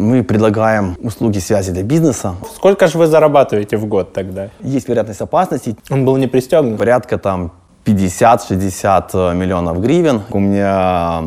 Мы предлагаем услуги связи для бизнеса. Сколько же вы зарабатываете в год тогда? Есть вероятность опасности. Он был не пристегнут? Порядка там 50-60 миллионов гривен. У меня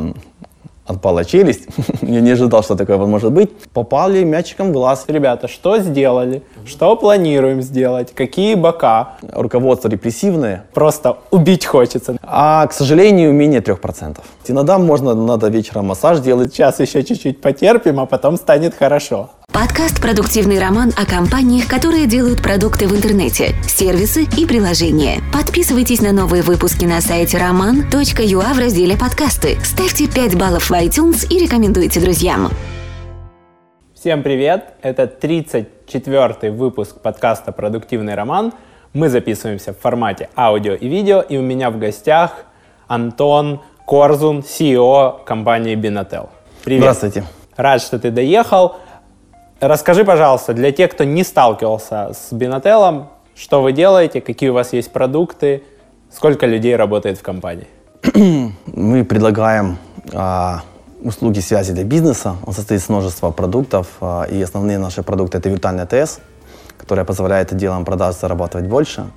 отпала челюсть. Я не ожидал, что такое может быть. Попали мячиком в глаз. Ребята, что сделали? Что планируем сделать? Какие бока? Руководство репрессивное. Просто убить хочется. А, к сожалению, менее 3%. Иногда можно, надо вечером массаж делать. Сейчас еще чуть-чуть потерпим, а потом станет хорошо. Подкаст «Продуктивный роман» о компаниях, которые делают продукты в интернете, сервисы и приложения. Подписывайтесь на новые выпуски на сайте roman.ua в разделе «Подкасты». Ставьте 5 баллов в iTunes и рекомендуйте друзьям. Всем привет! Это 34-й выпуск подкаста «Продуктивный роман». Мы записываемся в формате аудио и видео, и у меня в гостях Антон Корзун, CEO компании Binatel. Привет! Здравствуйте! Рад, что ты доехал. Расскажи, пожалуйста, для тех, кто не сталкивался с Бинателлом, что вы делаете, какие у вас есть продукты, сколько людей работает в компании? Мы предлагаем а, услуги связи для бизнеса. Он состоит из множества продуктов, а, и основные наши продукты это виртуальный АТС, которая позволяет отделам продаж зарабатывать больше,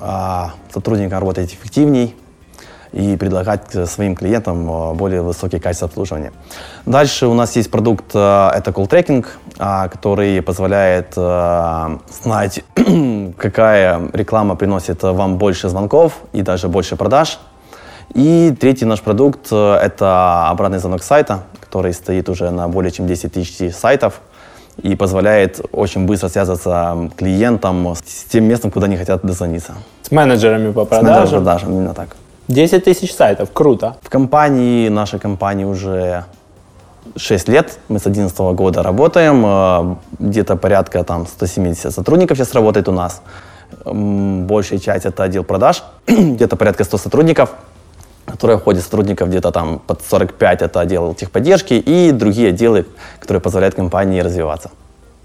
а, сотрудникам работать эффективней, и предлагать своим клиентам э, более высокие качества обслуживания. Дальше у нас есть продукт, э, это call tracking, а, который позволяет э, знать, какая реклама приносит вам больше звонков и даже больше продаж. И третий наш продукт – это обратный звонок сайта, который стоит уже на более чем 10 тысяч сайтов и позволяет очень быстро связаться клиентам с тем местом, куда они хотят дозвониться. С менеджерами по продажам? С менеджерами по продажам, именно так. 10 тысяч сайтов, круто. В компании, нашей компании уже 6 лет, мы с 2011 года работаем, э, где-то порядка там 170 сотрудников сейчас работает у нас. Большая часть это отдел продаж, где-то порядка 100 сотрудников, которые входят сотрудников где-то там под 45 это отдел техподдержки и другие отделы, которые позволяют компании развиваться.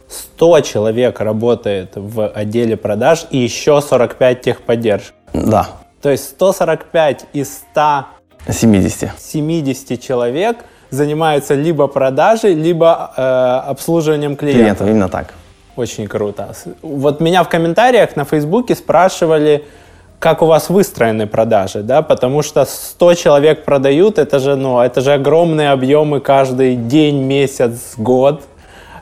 100 человек работает в отделе продаж и еще 45 техподдержки. Да, то есть 145 из 170 70 человек занимаются либо продажей, либо э, обслуживанием клиентов. Клиентов, именно так. Очень круто. Вот меня в комментариях на Фейсбуке спрашивали, как у вас выстроены продажи, да, потому что 100 человек продают, это же, ну, это же огромные объемы каждый день, месяц, год,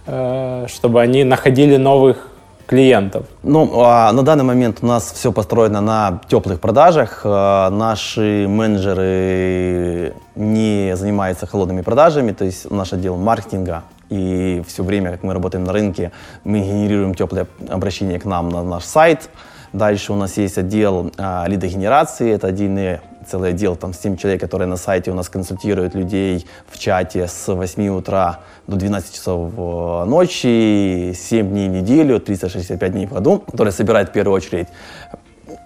э, чтобы они находили новых клиентов? Ну, а, на данный момент у нас все построено на теплых продажах. А, наши менеджеры не занимаются холодными продажами, то есть наш отдел маркетинга и все время, как мы работаем на рынке, мы генерируем теплые обращения к нам на наш сайт. Дальше у нас есть отдел а, лидогенерации, это отдельный целый отдел, там 7 человек, которые на сайте у нас консультируют людей в чате с 8 утра до 12 часов э, ночи, 7 дней в неделю, 365 дней в году, которые собирают в первую очередь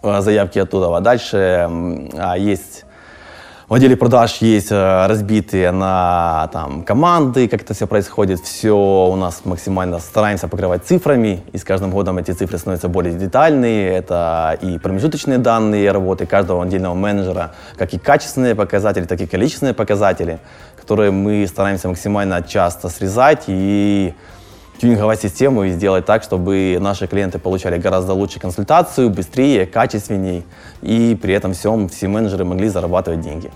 э, заявки оттуда. А дальше а, есть в отделе продаж есть э, разбитые на там, команды, как это все происходит. Все у нас максимально стараемся покрывать цифрами, и с каждым годом эти цифры становятся более детальные. Это и промежуточные данные работы каждого отдельного менеджера, как и качественные показатели, так и количественные показатели, которые мы стараемся максимально часто срезать и тюнинговать систему и сделать так, чтобы наши клиенты получали гораздо лучше консультацию, быстрее, качественней, и при этом всем все менеджеры могли зарабатывать деньги.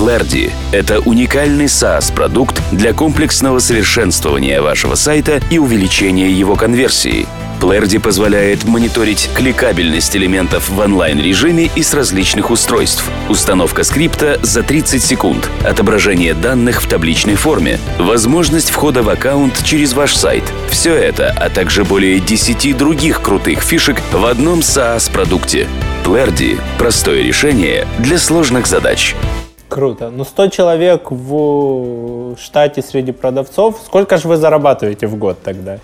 Плерди – это уникальный SaaS-продукт для комплексного совершенствования вашего сайта и увеличения его конверсии – Плэрди позволяет мониторить кликабельность элементов в онлайн-режиме и с различных устройств. Установка скрипта за 30 секунд, отображение данных в табличной форме, возможность входа в аккаунт через ваш сайт. Все это, а также более 10 других крутых фишек в одном SaaS-продукте. Плэрди – простое решение для сложных задач. Круто. Ну, 100 человек в штате среди продавцов. Сколько же вы зарабатываете в год тогда?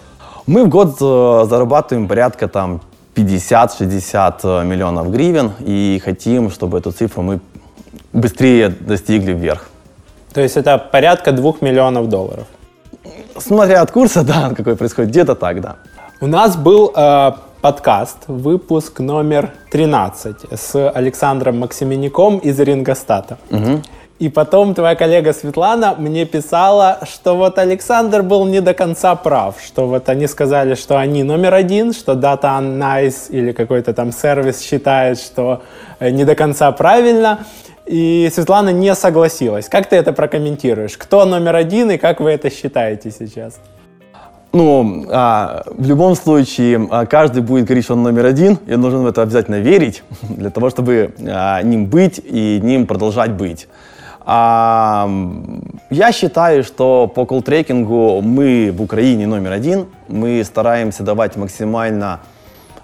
Мы в год э, зарабатываем порядка там 50-60 э, миллионов гривен и хотим, чтобы эту цифру мы быстрее достигли вверх. То есть это порядка 2 миллионов долларов? Смотря от курса, да, какой происходит, где-то так, да. У нас был э, подкаст, выпуск номер 13 с Александром Максименником из Рингостата. Угу. И потом твоя коллега Светлана мне писала, что вот Александр был не до конца прав, что вот они сказали, что они номер один, что Data Nice или какой-то там сервис считает, что э, не до конца правильно. И Светлана не согласилась. Как ты это прокомментируешь? Кто номер один и как вы это считаете сейчас? Ну, а, в любом случае, а, каждый будет говорить, что он номер один, и нужно в это обязательно верить, для того, чтобы а, ним быть и ним продолжать быть. А, я считаю, что по колл-трекингу мы в Украине номер один. Мы стараемся давать максимально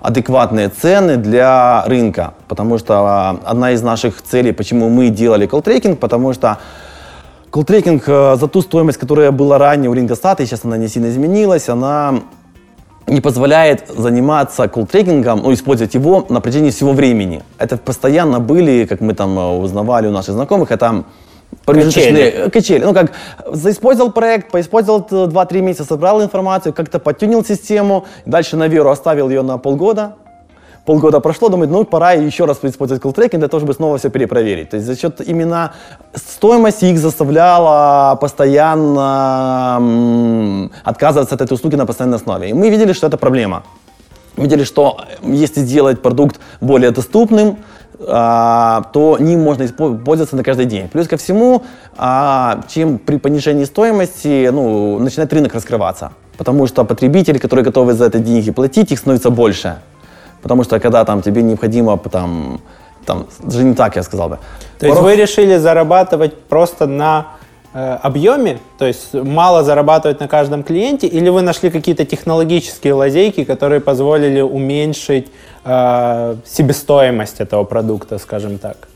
адекватные цены для рынка, потому что а, одна из наших целей, почему мы делали колл-трекинг, потому что колл-трекинг э, за ту стоимость, которая была ранее у Ringostat а, и сейчас она не сильно изменилась, она не позволяет заниматься колл-трекингом, ну, использовать его на протяжении всего времени. Это постоянно были, как мы там узнавали у наших знакомых, это промежуточные Качели. качели. Ну, как заиспользовал проект, поиспользовал 2-3 месяца, собрал информацию, как-то подтюнил систему, дальше на веру оставил ее на полгода, полгода прошло, думает, ну, пора еще раз использовать колл-трекинг для того, чтобы снова все перепроверить. То есть за счет именно стоимости их заставляла постоянно отказываться от этой услуги на постоянной основе. И мы видели, что это проблема. Видели, что если сделать продукт более доступным, а, то ним можно пользоваться на каждый день. Плюс ко всему, а, чем при понижении стоимости ну, начинает рынок раскрываться. Потому что потребители, которые готовы за это деньги платить, их становится больше. Потому что когда там тебе необходимо там, там даже не так я сказал бы. То есть Порог- вы решили зарабатывать просто на э, объеме, то есть мало зарабатывать на каждом клиенте, или вы нашли какие-то технологические лазейки, которые позволили уменьшить э, себестоимость этого продукта, скажем так?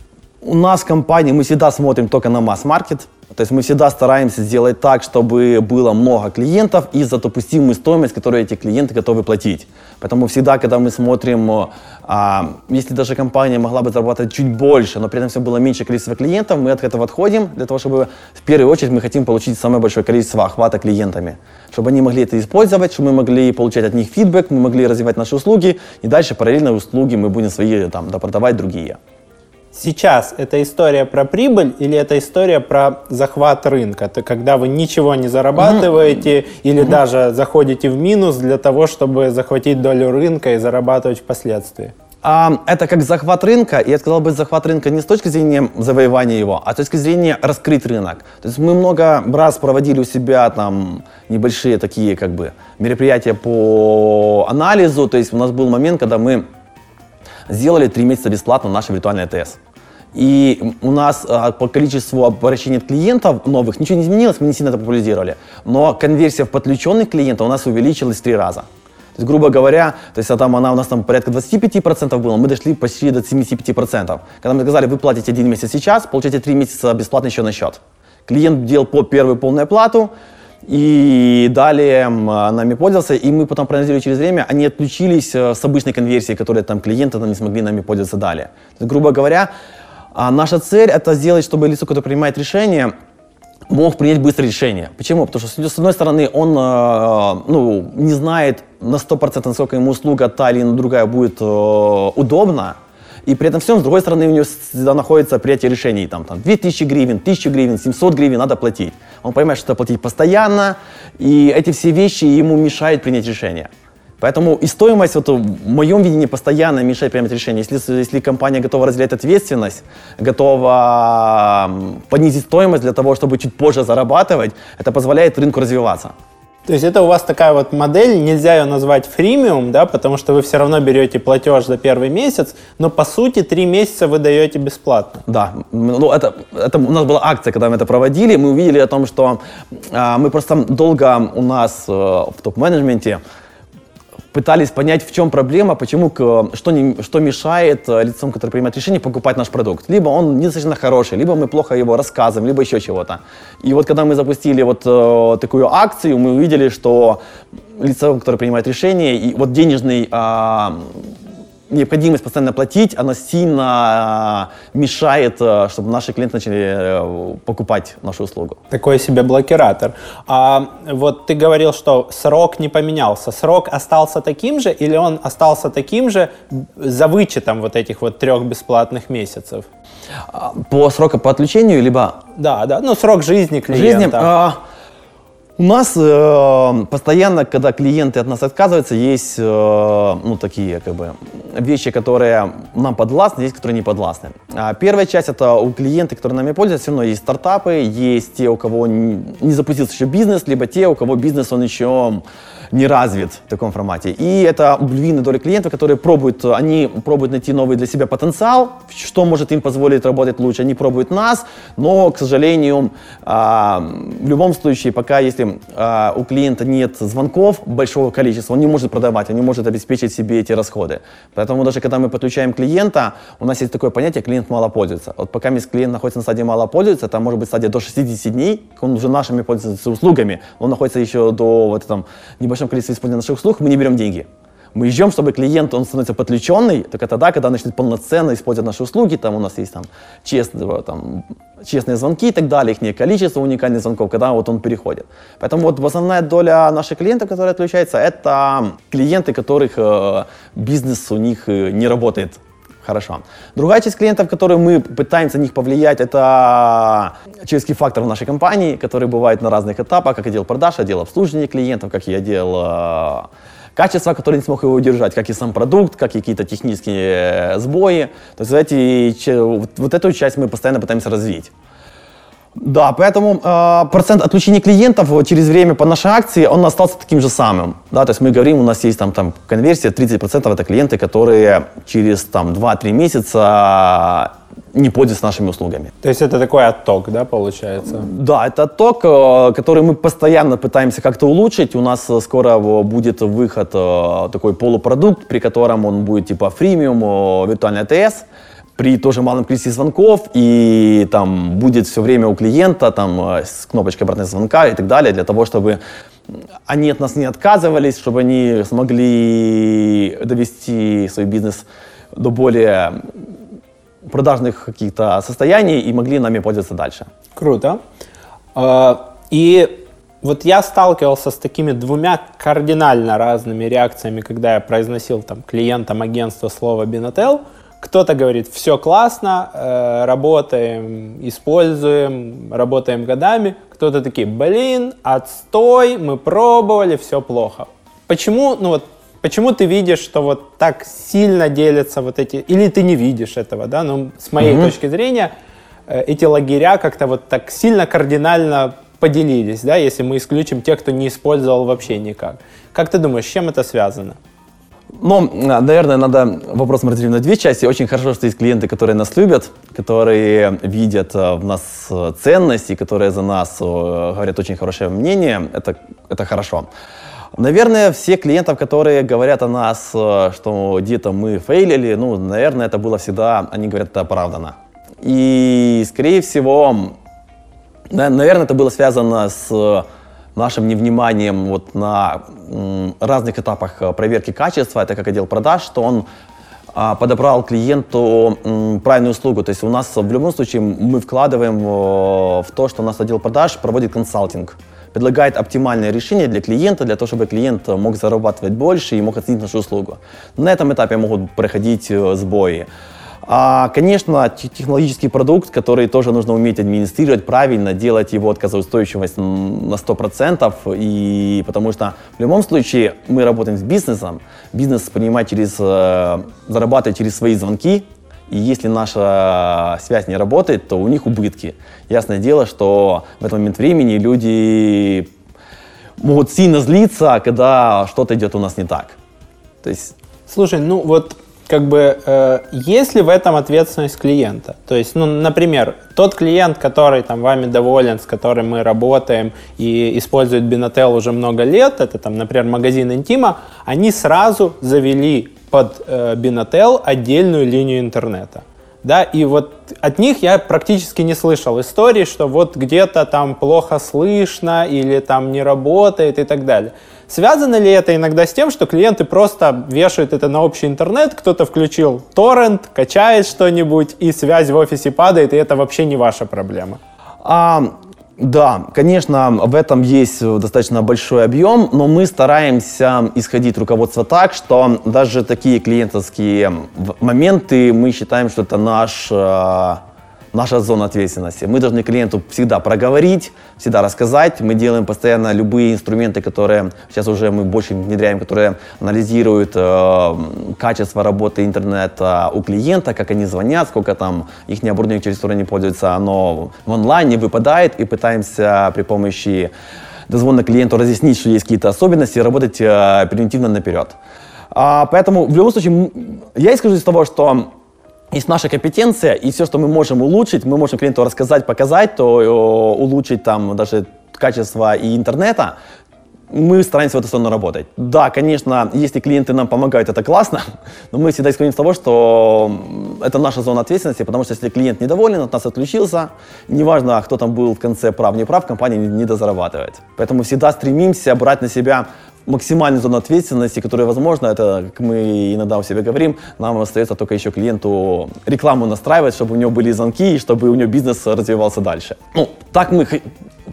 У нас в компании мы всегда смотрим только на масс-маркет. То есть мы всегда стараемся сделать так, чтобы было много клиентов и за допустимую стоимость, которую эти клиенты готовы платить. Поэтому всегда, когда мы смотрим, э, а, если даже компания могла бы зарабатывать чуть больше, но при этом все было меньше количество клиентов, мы от этого отходим для того, чтобы в первую очередь мы хотим получить самое большое количество охвата клиентами, чтобы они могли это использовать, чтобы мы могли получать от них фидбэк, мы могли развивать наши услуги, и дальше параллельно услуги мы будем свои там допродавать другие. Сейчас это история про прибыль или это история про захват рынка? Это когда вы ничего не зарабатываете или даже заходите в минус для того, чтобы захватить долю рынка и зарабатывать впоследствии? А, это как захват рынка, и я сказал бы захват рынка не с точки зрения завоевания его, а с точки зрения раскрыть рынок. То есть мы много раз проводили у себя там небольшие такие как бы мероприятия по анализу, то есть у нас был момент, когда мы сделали три месяца бесплатно наш виртуальный АТС. И у нас а, по количеству обращений от клиентов новых ничего не изменилось, мы не сильно это популяризировали. Но конверсия в подключенных клиентов у нас увеличилась в три раза. То есть, грубо говоря, то есть, а там она у нас там порядка 25% была, мы дошли почти до 75%. Когда мы сказали, вы платите один месяц сейчас, получаете три месяца бесплатно еще на счет. Клиент делал по первую полную оплату, и далее нами пользовался, и мы потом проанализировали через время, они отключились э, с обычной конверсии, которые там клиенты там, не смогли нами пользоваться далее. Есть, грубо говоря, а, наша цель это сделать, чтобы лицо, которое принимает решение, мог принять быстрое решение. Почему? Потому что, с одной стороны, он э, ну, не знает на 100%, насколько ему услуга та или другая будет э, удобна, и при этом всем, с другой стороны, у него всегда находится принятие решений. Там, там 2000 гривен, 1000 гривен, 700 гривен надо платить. Он понимает, что платить постоянно, и эти все вещи ему мешают принять решение. Поэтому и стоимость, вот, в моем видении, постоянно мешает принимать решение. Если, если компания готова разделять ответственность, готова понизить стоимость для того, чтобы чуть позже зарабатывать, это позволяет рынку развиваться. То есть это у вас такая вот модель, нельзя ее назвать фримиум, да, потому что вы все равно берете платеж за первый месяц, но по сути три месяца вы даете бесплатно. Да, ну это, это у нас была акция, когда мы это проводили, мы увидели о том, что а, мы просто долго у нас э, в топ-менеджменте пытались понять, в чем проблема, почему, что, не, что мешает э, лицам, которые принимают решение, покупать наш продукт. Либо он недостаточно хороший, либо мы плохо его рассказываем, либо еще чего-то. И вот когда мы запустили вот э, такую акцию, мы увидели, что лицо, которое принимает решение, и вот денежный а, необходимость постоянно платить, она сильно э, мешает, э, чтобы наши клиенты начали э, покупать нашу услугу. Такой себе блокиратор. А вот ты говорил, что срок не поменялся. Срок остался таким же или он остался таким же за вычетом вот этих вот трех бесплатных месяцев? А, По сроку по отключению, либо Да, да. Ну, срок жизни клиента. жизни. а, у нас э, постоянно, когда клиенты от нас отказываются, есть э, ну, такие как бы, вещи, которые нам подвластны, есть, которые не подвластны. А первая часть это у клиентов, которые нами пользуются, все равно есть стартапы, есть те, у кого не не запустился еще бизнес, либо те, у кого бизнес он еще не развит в таком формате. И это львиная доля клиентов, которые пробуют, они пробуют найти новый для себя потенциал, что может им позволить работать лучше. Они пробуют нас, но, к сожалению, а, в любом случае, пока если а, у клиента нет звонков большого количества, он не может продавать, он не может обеспечить себе эти расходы. Поэтому даже когда мы подключаем клиента, у нас есть такое понятие, клиент мало пользуется. Вот пока клиент находится на стадии мало пользуется, там может быть стадия до 60 дней, он уже нашими пользуется услугами, он находится еще до вот этом небольшом количестве использования наших услуг, мы не берем деньги. Мы ждем, чтобы клиент, он становится подключенный, только тогда, когда начнет полноценно использовать наши услуги, там у нас есть там, честные, там, честные звонки и так далее, их количество уникальных звонков, когда вот он переходит. Поэтому вот основная доля наших клиентов, которые отключаются, это клиенты, которых э, бизнес у них э, не работает хорошо. Другая часть клиентов, которые мы пытаемся на них повлиять, это человеческий фактор в нашей компании, который бывает на разных этапах, как отдел продаж, отдел обслуживания клиентов, как и отдел э, качества, который не смог его удержать, как и сам продукт, как и какие-то технические э, сбои. То есть эти, вот эту часть мы постоянно пытаемся развить. Да, поэтому э, процент отключения клиентов через время по нашей акции, он остался таким же самым. Да, то есть мы говорим, у нас есть там, там конверсия, 30% это клиенты, которые через там 2-3 месяца не пользуются нашими услугами. То есть это такой отток, да, получается? Да, это ток, э, который мы постоянно пытаемся как-то улучшить. У нас э, скоро будет выход э, такой полупродукт, при котором он будет типа фримиум, виртуальный АТС, при тоже малом количестве звонков, и там будет все время у клиента там э, с кнопочкой обратного звонка и так далее, для того, чтобы они от нас не отказывались, чтобы они смогли довести свой бизнес до более продажных каких-то состояний и могли нами пользоваться дальше. Круто. А, И вот я сталкивался с такими двумя кардинально разными реакциями, когда я произносил там клиентам агентства слово Binatel. Кто-то говорит, все классно, э, работаем, используем, работаем годами. Кто-то такие, блин, отстой, мы пробовали, все плохо. Почему, ну вот, почему ты видишь, что вот так сильно делятся вот эти, или ты не видишь этого, да, ну, с моей точки зрения, э, эти лагеря как-то вот так сильно кардинально поделились, да, если мы исключим тех, кто не использовал вообще никак. Как ты думаешь, с чем это связано? Ну, а, наверное, надо вопрос разделить на две части. Очень хорошо, что есть клиенты, которые нас любят, которые видят э, в нас э, ценность и которые за нас говорят очень хорошее мнение. Это, это хорошо. Наверное, все клиентов, которые говорят о нас, что где-то мы фейлили, ну, наверное, это было всегда, они говорят, это оправдано. И, скорее всего, на- Наверное, это было связано с нашим невниманием вот на разных этапах э, проверки качества, это как отдел продаж, что он а, подобрал клиенту правильную услугу. То есть у нас в любом случае мы вкладываем э, в то, что у нас отдел продаж проводит консалтинг, предлагает оптимальное решение для клиента, для того, чтобы клиент мог зарабатывать больше и мог оценить нашу услугу. На этом этапе могут проходить э, сбои. А, конечно, те- технологический продукт, который тоже нужно уметь администрировать правильно, делать его отказоустойчивость на 100%, и потому что в любом случае мы работаем с бизнесом, бизнес понимает через, э, зарабатывает через свои звонки, и если наша связь не работает, то у них убытки. Ясное дело, что в этот момент времени люди могут сильно злиться, когда что-то идет у нас не так. То есть Слушай, ну вот как бы э, есть ли в этом ответственность клиента? То есть, ну, например, тот клиент, который там вами доволен, с которым мы работаем и использует Binatel уже много лет, это там, например, магазин Интима, они сразу завели под э, Binatel отдельную линию интернета. да, и вот от них я практически не слышал историй, что вот где-то там плохо слышно или там не работает и так далее. Связано ли это иногда с тем, что клиенты просто вешают это на общий интернет, кто-то включил торрент, качает что-нибудь, и связь в офисе падает, и это вообще не ваша проблема? А, да, конечно, в этом есть достаточно большой объем, но мы стараемся исходить руководство так, что даже такие клиентские моменты мы считаем, что это наш э, наша зона ответственности. Мы должны клиенту всегда проговорить, всегда рассказать. Мы делаем постоянно любые инструменты, которые сейчас уже мы больше внедряем, которые анализируют э, качество работы интернета у клиента, как они звонят, сколько там их оборудование, через которое они пользуются, оно в онлайне выпадает, и пытаемся при помощи дозвона клиенту разъяснить, что есть какие-то особенности, и работать э, превентивно наперед. А, поэтому в любом случае я исхожу из того, что есть наша компетенция, и все, что мы можем улучшить, мы можем клиенту рассказать, показать, то э, улучшить там даже качество и интернета, мы стараемся в эту сторону работать. Да, конечно, если клиенты нам помогают, это классно, но мы всегда исходим из того, что это наша зона ответственности, потому что если клиент недоволен, от нас отключился, неважно, кто там был в конце прав, не прав, компания не дозарабатывает. Поэтому всегда стремимся брать на себя максимальную зону ответственности, которая возможно, это, как мы иногда у себя говорим, нам остается только еще клиенту рекламу настраивать, чтобы у него были звонки и чтобы у него бизнес развивался дальше. Ну, так мы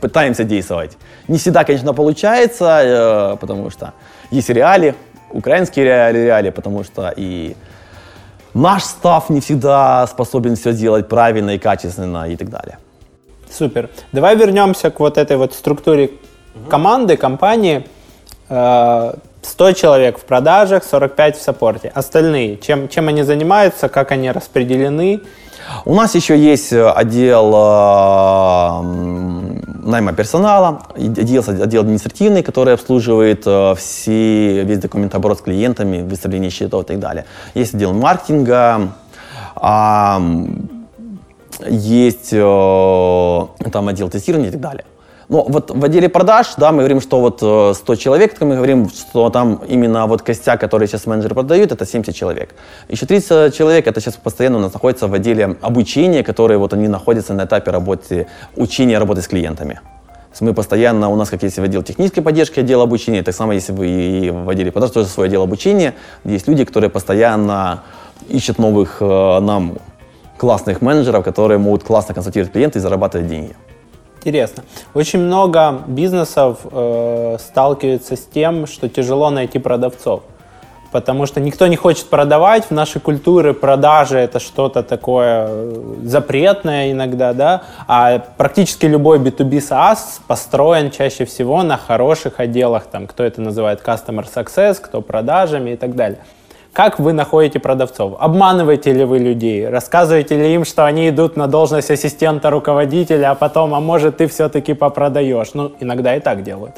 пытаемся действовать. Не всегда, конечно, получается, э, потому что есть реалии, украинские реалии, реалии, потому что и наш став не всегда способен все делать правильно и качественно и так далее. Супер. Давай вернемся к вот этой вот структуре команды, компании. 100 э, человек в продажах, 45 в саппорте. Остальные, чем, чем они занимаются, как они распределены? У нас еще есть э, отдел э, найма персонала, отдел, отдел административный, который обслуживает э, все, весь документооборот с клиентами, выставление счетов и так далее. Есть отдел маркетинга, есть там отдел тестирования и так далее. Но вот в отделе продаж, да, мы говорим, что вот 100 э, человек, мы говорим, что там именно вот костяк, который сейчас менеджеры продают, это 70 человек. Еще 30 человек, это сейчас постоянно у нас находится в отделе обучения, которые вот они находятся на этапе работы, учения работы с клиентами. Мы постоянно, у нас как есть в отдел технической поддержки, отдел обучения, так само если вы и в отделе продаж, тоже свой отдел обучения, есть люди, которые постоянно ищут новых э, нам классных менеджеров, которые могут классно консультировать клиента и зарабатывать деньги. Интересно. Очень много бизнесов э, сталкиваются с тем, что тяжело найти продавцов. Потому что никто не хочет продавать. В нашей культуре продажи это что-то такое э, запретное иногда, да. А практически любой B2B SaaS построен чаще всего на хороших отделах. Там, кто это называет Customer Success, кто продажами и так далее. Как вы находите продавцов? Обманываете ли вы людей? Рассказываете ли им, что они идут на должность ассистента руководителя, а потом, а может, ты все-таки попродаешь? Ну, иногда и так делают.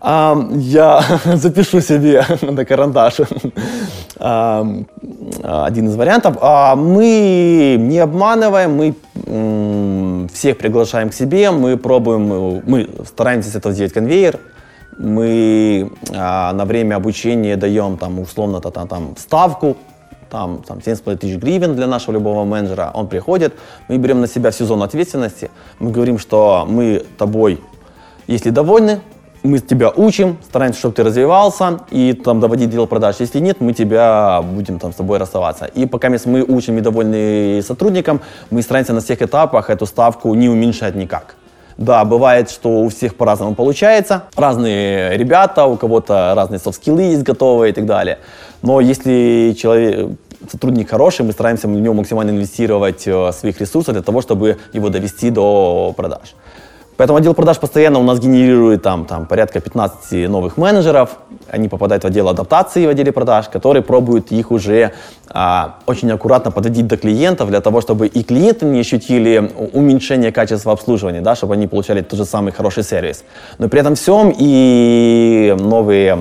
А, я запишу себе на карандаш а, один из вариантов. А, мы не обманываем, мы всех приглашаем к себе, мы пробуем, мы стараемся это сделать конвейер, мы а, на время обучения даем там условно -то, там, там ставку, там, там 7,5 тысяч гривен для нашего любого менеджера, он приходит, мы берем на себя всю зону ответственности, мы говорим, что мы тобой, если довольны, мы тебя учим, стараемся, чтобы ты развивался и там доводить дело продаж. Если нет, мы тебя будем там с тобой расставаться. И пока мы учим и довольны сотрудникам, мы стараемся на всех этапах эту ставку не уменьшать никак. Да, бывает, что у всех по-разному получается. Разные ребята, у кого-то разные софт-скиллы есть готовые и так далее. Но если человек, сотрудник хороший, мы стараемся в него максимально инвестировать э, своих ресурсов для того, чтобы его довести до продаж. Поэтому отдел продаж постоянно у нас генерирует там, там порядка 15 новых менеджеров. Они попадают в отдел адаптации в отделе продаж, которые пробуют их уже а, очень аккуратно подводить до клиентов для того, чтобы и клиенты не ощутили уменьшение качества обслуживания, да, чтобы они получали тот же самый хороший сервис. Но при этом всем и новые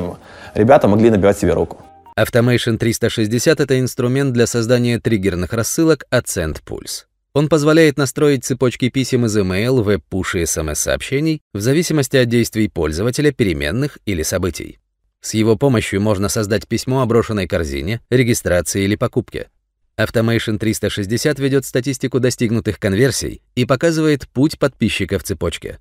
ребята могли набивать себе руку. Automation 360 — это инструмент для создания триггерных рассылок от SendPulse. Он позволяет настроить цепочки писем из email, веб-пуш и смс-сообщений в зависимости от действий пользователя, переменных или событий. С его помощью можно создать письмо о брошенной корзине, регистрации или покупке. Automation 360 ведет статистику достигнутых конверсий и показывает путь подписчика в цепочке.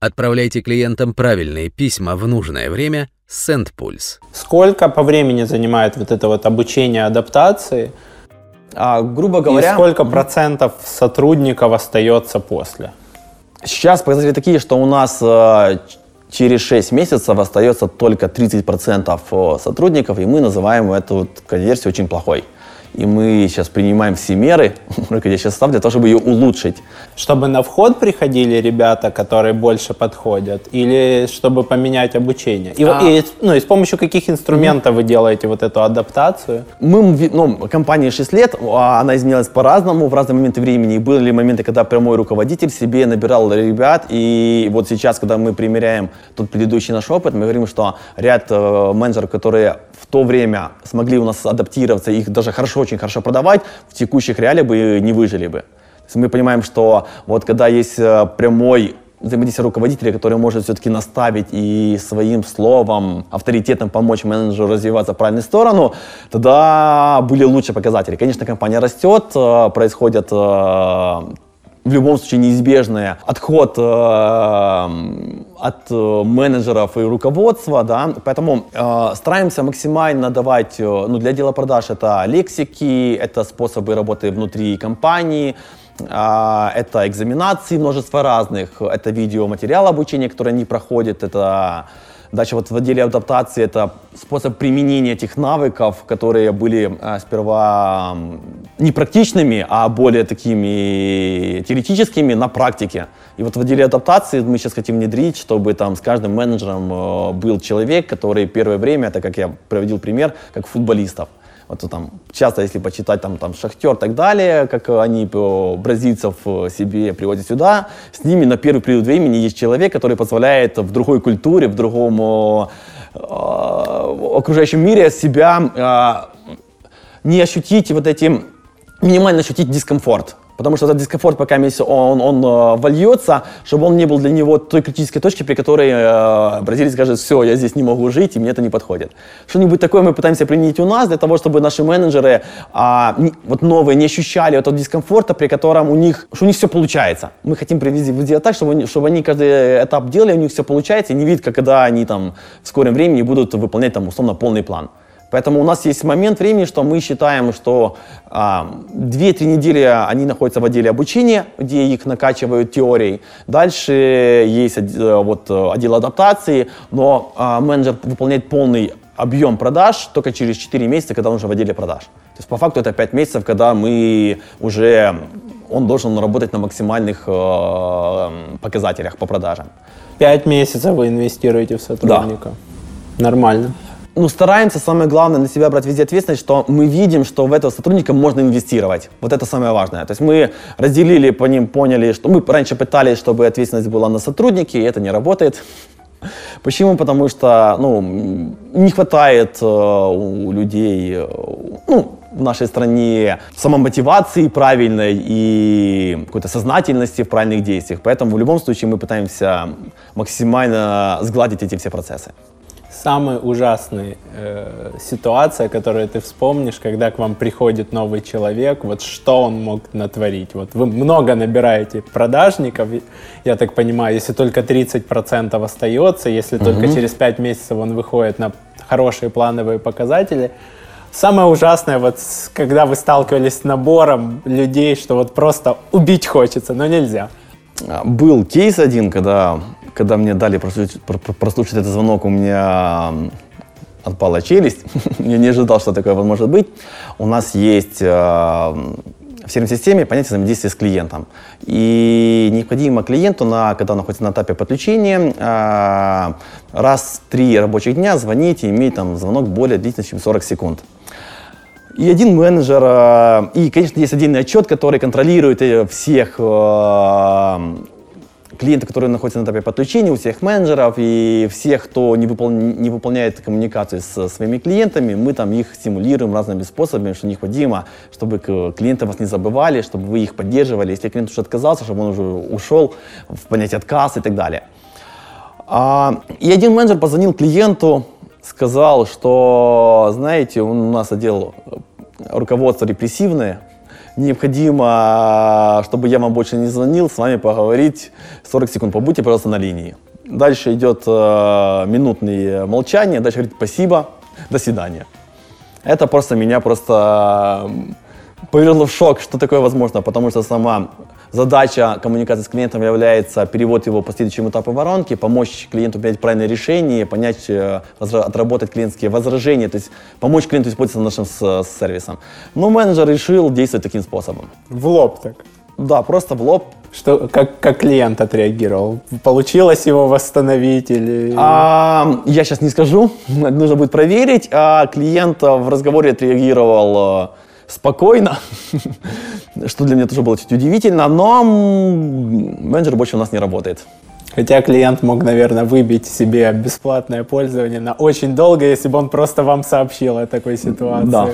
Отправляйте клиентам правильные письма в нужное время с SendPulse. Сколько по времени занимает вот это вот обучение адаптации? А, грубо говоря, И сколько процентов сотрудников остается после? сейчас показатели такие, что у нас э, через 6 месяцев остается только 30% э, сотрудников, и мы называем эту конверсию очень плохой. И мы сейчас принимаем все меры, руководящий состав, для того, чтобы ее улучшить. Чтобы на вход приходили ребята, которые больше подходят, или чтобы поменять обучение? И, А. и, ну, и с помощью каких инструментов вы делаете вот эту адаптацию? Мы, ну, компания 6 лет, она изменялась по-разному в разные моменты времени. И были моменты, когда прямой руководитель себе набирал ребят. И вот сейчас, когда мы примеряем тот предыдущий наш опыт, мы говорим, что ряд э, менеджеров, которые в то время смогли у нас адаптироваться, их даже хорошо, очень хорошо продавать, в текущих реалиях бы не выжили бы. То есть мы понимаем, что вот когда есть э, прямой взаимодействие руководителя, который может все-таки наставить и своим словом, авторитетом помочь менеджеру развиваться в правильную сторону, тогда были лучшие показатели. Конечно, компания растет, э, происходят э, в любом случае неизбежный отход э, от э, менеджеров и руководства, да, поэтому э, стараемся максимально давать, э, ну, для дела продаж это лексики, это способы работы внутри компании, а, это экзаменации множество разных, это видеоматериал обучения, которые они проходят, это Дальше вот в отделе адаптации это способ применения этих навыков, которые были а, сперва не практичными, а более такими теоретическими на практике. И вот в отделе адаптации мы сейчас хотим внедрить, чтобы там с каждым менеджером э, был человек, который первое время, это как я приводил пример, как футболистов. Вот там часто, если почитать там, там Шахтер и так далее, как они э, бразильцев э, себе приводят сюда, с ними на первый период времени есть человек, который позволяет в другой культуре, в другом э, э, окружающем мире себя э, не ощутить вот эти, минимально ощутить дискомфорт. Потому что этот дискомфорт, пока если он, он э, вольется, чтобы он не был для него той критической точки, при которой э, бразилец скажет, все, я здесь не могу жить, и мне это не подходит. Что-нибудь такое мы пытаемся применить у нас, для того, чтобы наши менеджеры, а, не- вот новые, не ощущали этого дискомфорта, при котором у них, что у них все получается. Мы хотим привести сделать так, чтобы, они- чтобы они каждый этап делали, у них все получается, и не видят, когда они там в скором времени будут выполнять там условно полный план. Поэтому у нас есть момент времени, что мы считаем, что а, 2-3 недели они находятся в отделе обучения, где их накачивают теорией. Дальше есть э, вот, э, отдел адаптации, но а, менеджер выполняет полный объем продаж только через 4 месяца, когда он уже в отделе продаж. То есть по факту это 5 месяцев, когда мы уже, он должен работать на максимальных э, показателях по продажам. Пять месяцев вы инвестируете в сотрудника. Нормально. Ну, стараемся, самое главное, на себя брать везде ответственность, что мы видим, что в этого сотрудника можно инвестировать. Вот это самое важное. То есть мы разделили по ним, поняли, что мы раньше пытались, чтобы ответственность была на сотруднике, и это не работает. Почему? Потому что ну, не хватает э, у людей э, ну, в нашей стране самомотивации правильной и какой-то сознательности в правильных действиях. Поэтому в любом случае мы пытаемся максимально сгладить эти все процессы. Самая ужасная э, ситуация, которую ты вспомнишь, когда к вам приходит новый человек, вот что он мог натворить? Вот вы много набираете продажников, я так понимаю, если только 30% остается, если только через 5 месяцев он выходит на хорошие плановые показатели. Самое ужасное, вот когда вы сталкивались с набором людей, что вот просто убить хочется, но нельзя. А, Был кейс один, когда, когда мне дали прослушать, про- про- прослушать этот звонок, у меня отпала челюсть. Я не ожидал, что такое может быть. У нас есть э, в CRM-системе понятие взаимодействия с клиентом. И необходимо клиенту, на, когда он находится на этапе подключения, э, раз в три рабочих дня звонить и иметь там звонок более длительным, чем 40 секунд. И один менеджер, э, и, конечно, есть отдельный отчет, который контролирует всех клиентов, которые находятся на этапе подключения, у всех менеджеров и всех, кто не, выпол- не выполняет коммуникацию с своими клиентами, мы там их стимулируем разными способами, что необходимо, чтобы клиенты вас не забывали, чтобы вы их поддерживали. Если клиент уже отказался, чтобы он уже ушел в понятие отказ и так далее. А, и один менеджер позвонил клиенту, сказал, что, знаете, он у нас отдел руководство репрессивное, необходимо, чтобы я вам больше не звонил, с вами поговорить 40 секунд. Побудьте, пожалуйста, на линии. Дальше идет э, минутное молчание, дальше говорит спасибо, до свидания. Это просто меня просто м, повергло в шок, что такое возможно, потому что сама задача коммуникации с клиентом является перевод его по следующему этапу воронки, помочь клиенту принять правильное решение, понять, э, отработать клиентские возражения, то есть помочь клиенту использоваться нашим с- сервисом. Но менеджер решил действовать таким способом. В лоб так. Да, просто в лоб. Что, как, как клиент отреагировал? Получилось его восстановить или... А, я сейчас не скажу, нужно будет проверить. А клиент а, в разговоре отреагировал э, спокойно, что для меня тоже было чуть удивительно, но менеджер больше у нас не работает. Хотя клиент мог, наверное, выбить себе бесплатное пользование на очень долго, если бы он просто вам сообщил о такой ситуации. Да.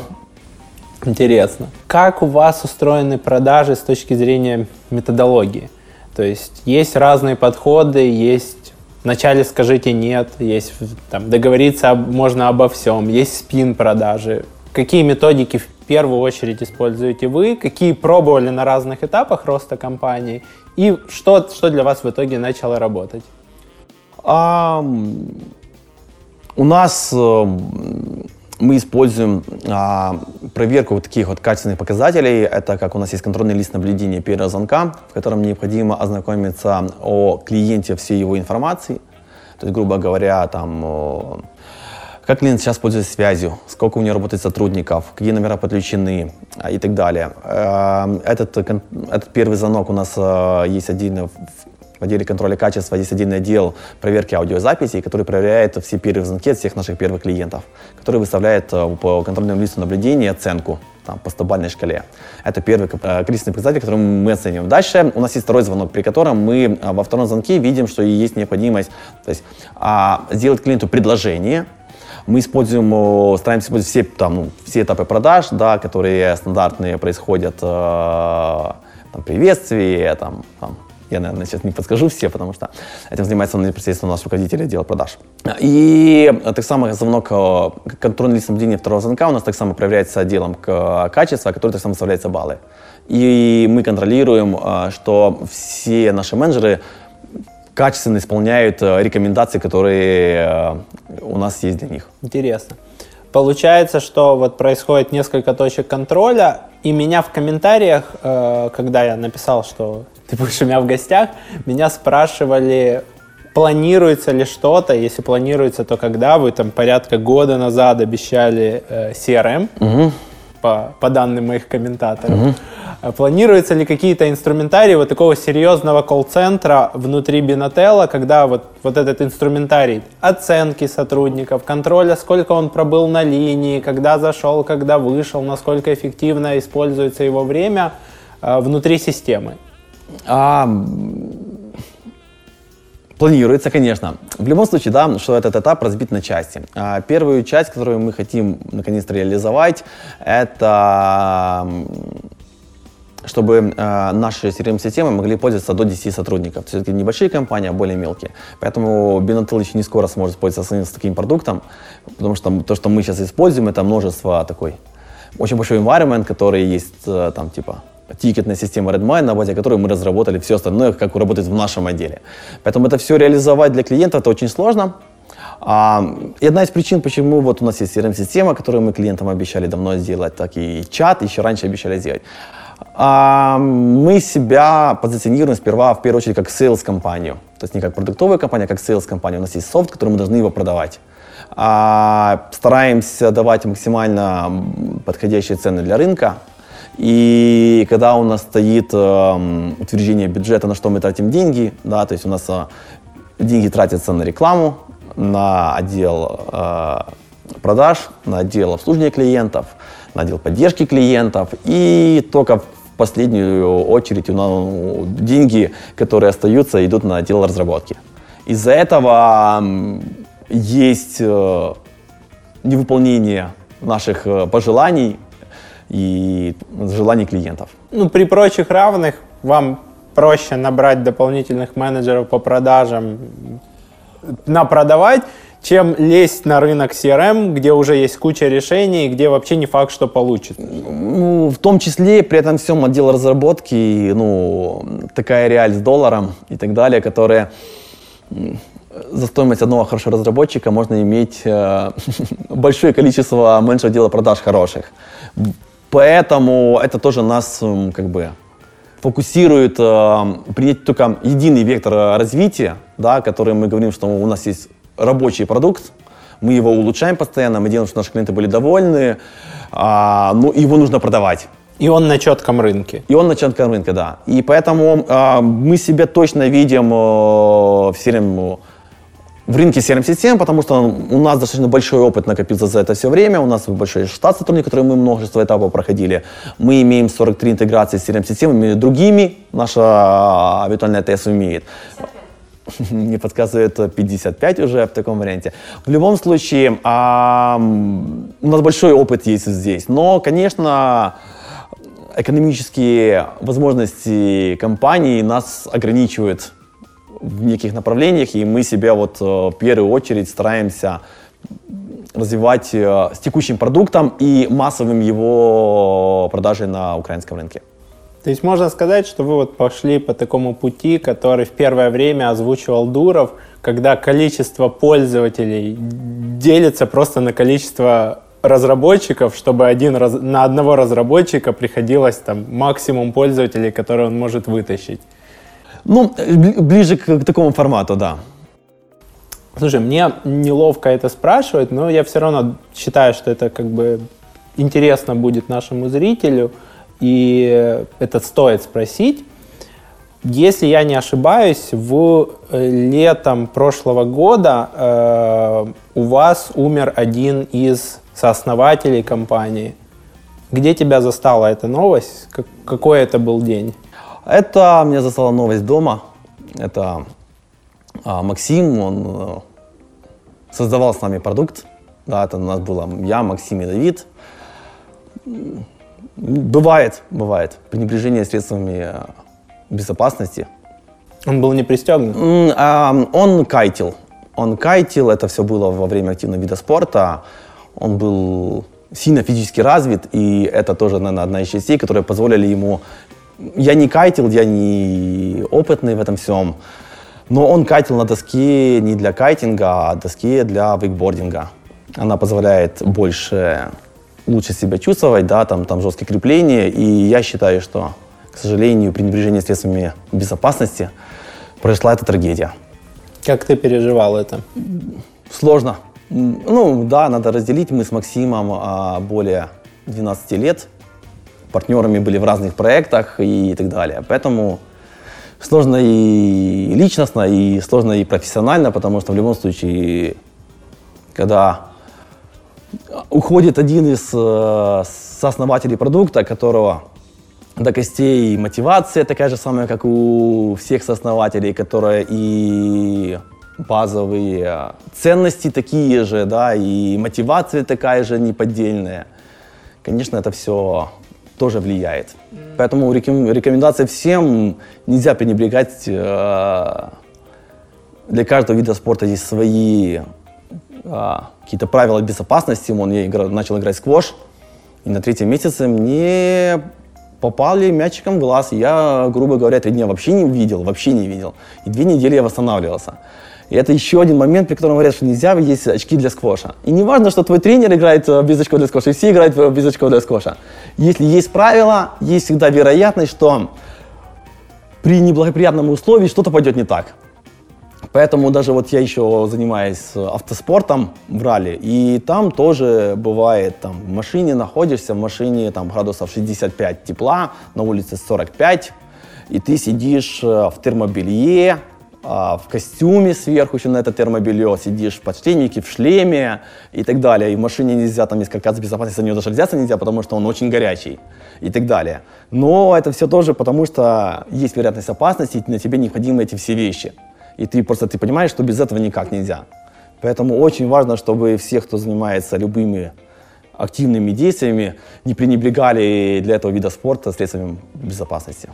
Интересно. Как у вас устроены продажи с точки зрения методологии? То есть есть разные подходы, есть вначале скажите нет, есть там, договориться можно обо всем, есть спин продажи. Какие методики в первую очередь используете вы? Какие пробовали на разных этапах роста компании? И что, что для вас в итоге начало работать? А, у нас э, м, мы используем а, проверку вот таких вот качественных показателей. Это как у нас есть контрольный лист наблюдения первого звонка, в котором необходимо ознакомиться о клиенте всей его информации. То есть, грубо говоря, там как клиент сейчас пользуется связью, сколько у него работает сотрудников, какие номера подключены а, и так далее. Э, Этот, этот первый звонок у нас э, есть отдельно в отделе контроля качества есть отдельный отдел проверки аудиозаписей, который проверяет все первые звонки от всех наших первых клиентов, который выставляет э, по контрольному листу наблюдения оценку там, по стобальной шкале. Это первый э, количественный показатель, который мы оцениваем. Дальше у нас есть второй звонок, при котором мы э, во втором звонке видим, что есть необходимость то есть, а, сделать клиенту предложение, мы используем, э, стараемся использовать все, там, ну, все этапы продаж, да, которые стандартные происходят, э, там, приветствие, там, там, я, наверное, сейчас не подскажу все, потому что этим занимается непосредственно наш руководитель отдела продаж. И так само звонок, э, контрольный лист наблюдения второго звонка у нас так само проверяется отделом качества, который так само выставляется баллы. И мы контролируем, что все наши менеджеры качественно исполняют э, рекомендации, которые э, у нас есть для них. Интересно. Получается, что вот происходит несколько точек контроля, и меня в комментариях, э, когда я написал, что ты будешь у меня в гостях, меня спрашивали, планируется ли что-то, если планируется, то когда вы там порядка года назад обещали CRM, по, по данным моих комментаторов. Э, Планируются ли какие-то инструментарии вот такого серьезного колл-центра внутри Бинотелла, когда вот, вот этот инструментарий оценки сотрудников, контроля, сколько он пробыл на линии, когда зашел, когда вышел, насколько эффективно используется его время э, внутри системы? А, планируется, конечно. В любом случае, да, что этот этап разбит на части. А, Первую часть, которую мы хотим наконец-то реализовать, это чтобы э, наши CRM-системы могли пользоваться до 10 сотрудников. Все-таки небольшие компании, а более мелкие. Поэтому Binatel еще не скоро сможет пользоваться с таким продуктом, потому что то, что мы сейчас используем, это множество такой очень большой environment, который есть э, там типа тикетная система Redmine, на базе которой мы разработали все остальное, как работает в нашем отделе. Поэтому это все реализовать для клиентов это очень сложно. А, и одна из причин, почему вот у нас есть CRM-система, которую мы клиентам обещали давно сделать, так и чат еще раньше обещали сделать. А, мы себя позиционируем сперва, в первую очередь, как sales-компанию. То есть не как продуктовую компанию, а как sales-компанию. У нас есть софт, который мы должны его продавать. А, стараемся давать максимально подходящие цены для рынка. И когда у нас стоит эм, утверждение бюджета, на что мы тратим деньги, да, то есть у нас э, деньги тратятся на рекламу, на отдел э, продаж, на отдел обслуживания клиентов, на отдел поддержки клиентов. И только в последнюю очередь у нас ну, деньги, которые остаются, идут на отдел разработки. Из-за этого есть э, невыполнение наших э, пожеланий и желаний клиентов. Ну, при прочих равных вам проще набрать дополнительных менеджеров по продажам, напродавать, чем лезть на рынок CRM, где уже есть куча решений, где вообще не факт, что получится. Ну, в том числе, при этом всем отдел разработки, ну, такая реаль с долларом и так далее, которая м, за стоимость одного хорошего разработчика можно иметь э, большое количество менеджеров отдела продаж хороших. Поэтому это тоже нас м, как бы фокусирует э, принять только единый вектор э, развития, да, который мы говорим, что у нас есть рабочий продукт, мы его улучшаем постоянно, мы делаем, чтобы наши клиенты были довольны, а, ну, его нужно продавать. И он на четком рынке. И он на четком рынке, да. И поэтому э, мы себя точно видим э, в сером в рынке CRM-систем, потому что у нас достаточно большой опыт накопился за это все время, у нас большой штат сотрудников, которые мы множество этапов проходили. Мы имеем 43 интеграции с CRM-системами другими, наша виртуальная ТС умеет. Мне подсказывает 55 уже в таком варианте. В любом случае, а, у нас большой опыт есть здесь. Но, конечно, экономические возможности компании нас ограничивают в неких направлениях, и мы себя вот э, в первую очередь стараемся развивать э, с текущим продуктом и массовым его продажей на украинском рынке. То есть можно сказать, что вы вот пошли по такому пути, который в первое время озвучивал Дуров, когда количество пользователей делится просто на количество разработчиков, чтобы один раз, на одного разработчика приходилось там максимум пользователей, которые он может вытащить. Ну, ближе к, к такому формату, да. Слушай, мне неловко это спрашивать, но я все равно считаю, что это как бы интересно будет нашему зрителю, и это стоит спросить. Если я не ошибаюсь, в э, летом прошлого года э, у вас умер один из сооснователей компании. Где тебя застала эта новость? Как, какой это был день? Это меня застала новость дома. Это а, Максим, он э, создавал с нами продукт. Да, это у нас было я, Максим и Давид. Бывает, бывает. Пренебрежение средствами э, безопасности. Он был не пристегнут? А, Он кайтил. Он кайтил, это все было во время активного вида спорта. Он был сильно физически развит, и это тоже, наверное, одна из частей, которые позволили ему я не кайтил, я не опытный в этом всем, но он кайтил на доске не для кайтинга, а доске для вейкбординга. Она позволяет больше, лучше себя чувствовать, да, там, там жесткие крепления, и я считаю, что, к сожалению, пренебрежение средствами безопасности произошла эта трагедия. Как ты переживал это? Сложно. Ну, да, надо разделить. Мы с Максимом а, более 12 лет партнерами были в разных проектах и так далее. Поэтому сложно и личностно, и сложно и профессионально, потому что в любом случае, когда уходит один из э, сооснователей продукта, которого до костей мотивация такая же самая, как у всех сооснователей, которая и базовые ценности такие же, да, и мотивация такая же неподдельная. Конечно, это все тоже влияет. Поэтому рекомендация всем нельзя пренебрегать. Э, для каждого вида спорта есть свои э, какие-то правила безопасности. Он я начал играть сквош, и на третьем месяце мне попали мячиком в глаз. Я, грубо говоря, три дня вообще не видел, вообще не видел. И две недели я восстанавливался. И это еще один момент, при котором говорят, что нельзя есть очки для сквоша. И не важно, что твой тренер играет э, без очков для сквоша, и все играют э, без очков для сквоша. Если есть правила, есть всегда вероятность, что при неблагоприятном условии что-то пойдет не так. Поэтому даже вот я еще занимаюсь э, автоспортом в ралли, и там тоже бывает, там в машине находишься, в машине там градусов 65 тепла, на улице 45, и ты сидишь в термобелье, а, в костюме сверху еще на это термобелье, сидишь в подштейнике, в шлеме и так далее. И в машине нельзя, там есть какая-то безопасность, за нее даже взяться нельзя, потому что он очень горячий и так далее. Но это все тоже потому, что есть вероятность опасности, и на тебе необходимы эти все вещи. И ты просто ты понимаешь, что без этого никак нельзя. Поэтому очень важно, чтобы все, кто занимается любыми активными действиями, не пренебрегали для этого вида спорта средствами безопасности.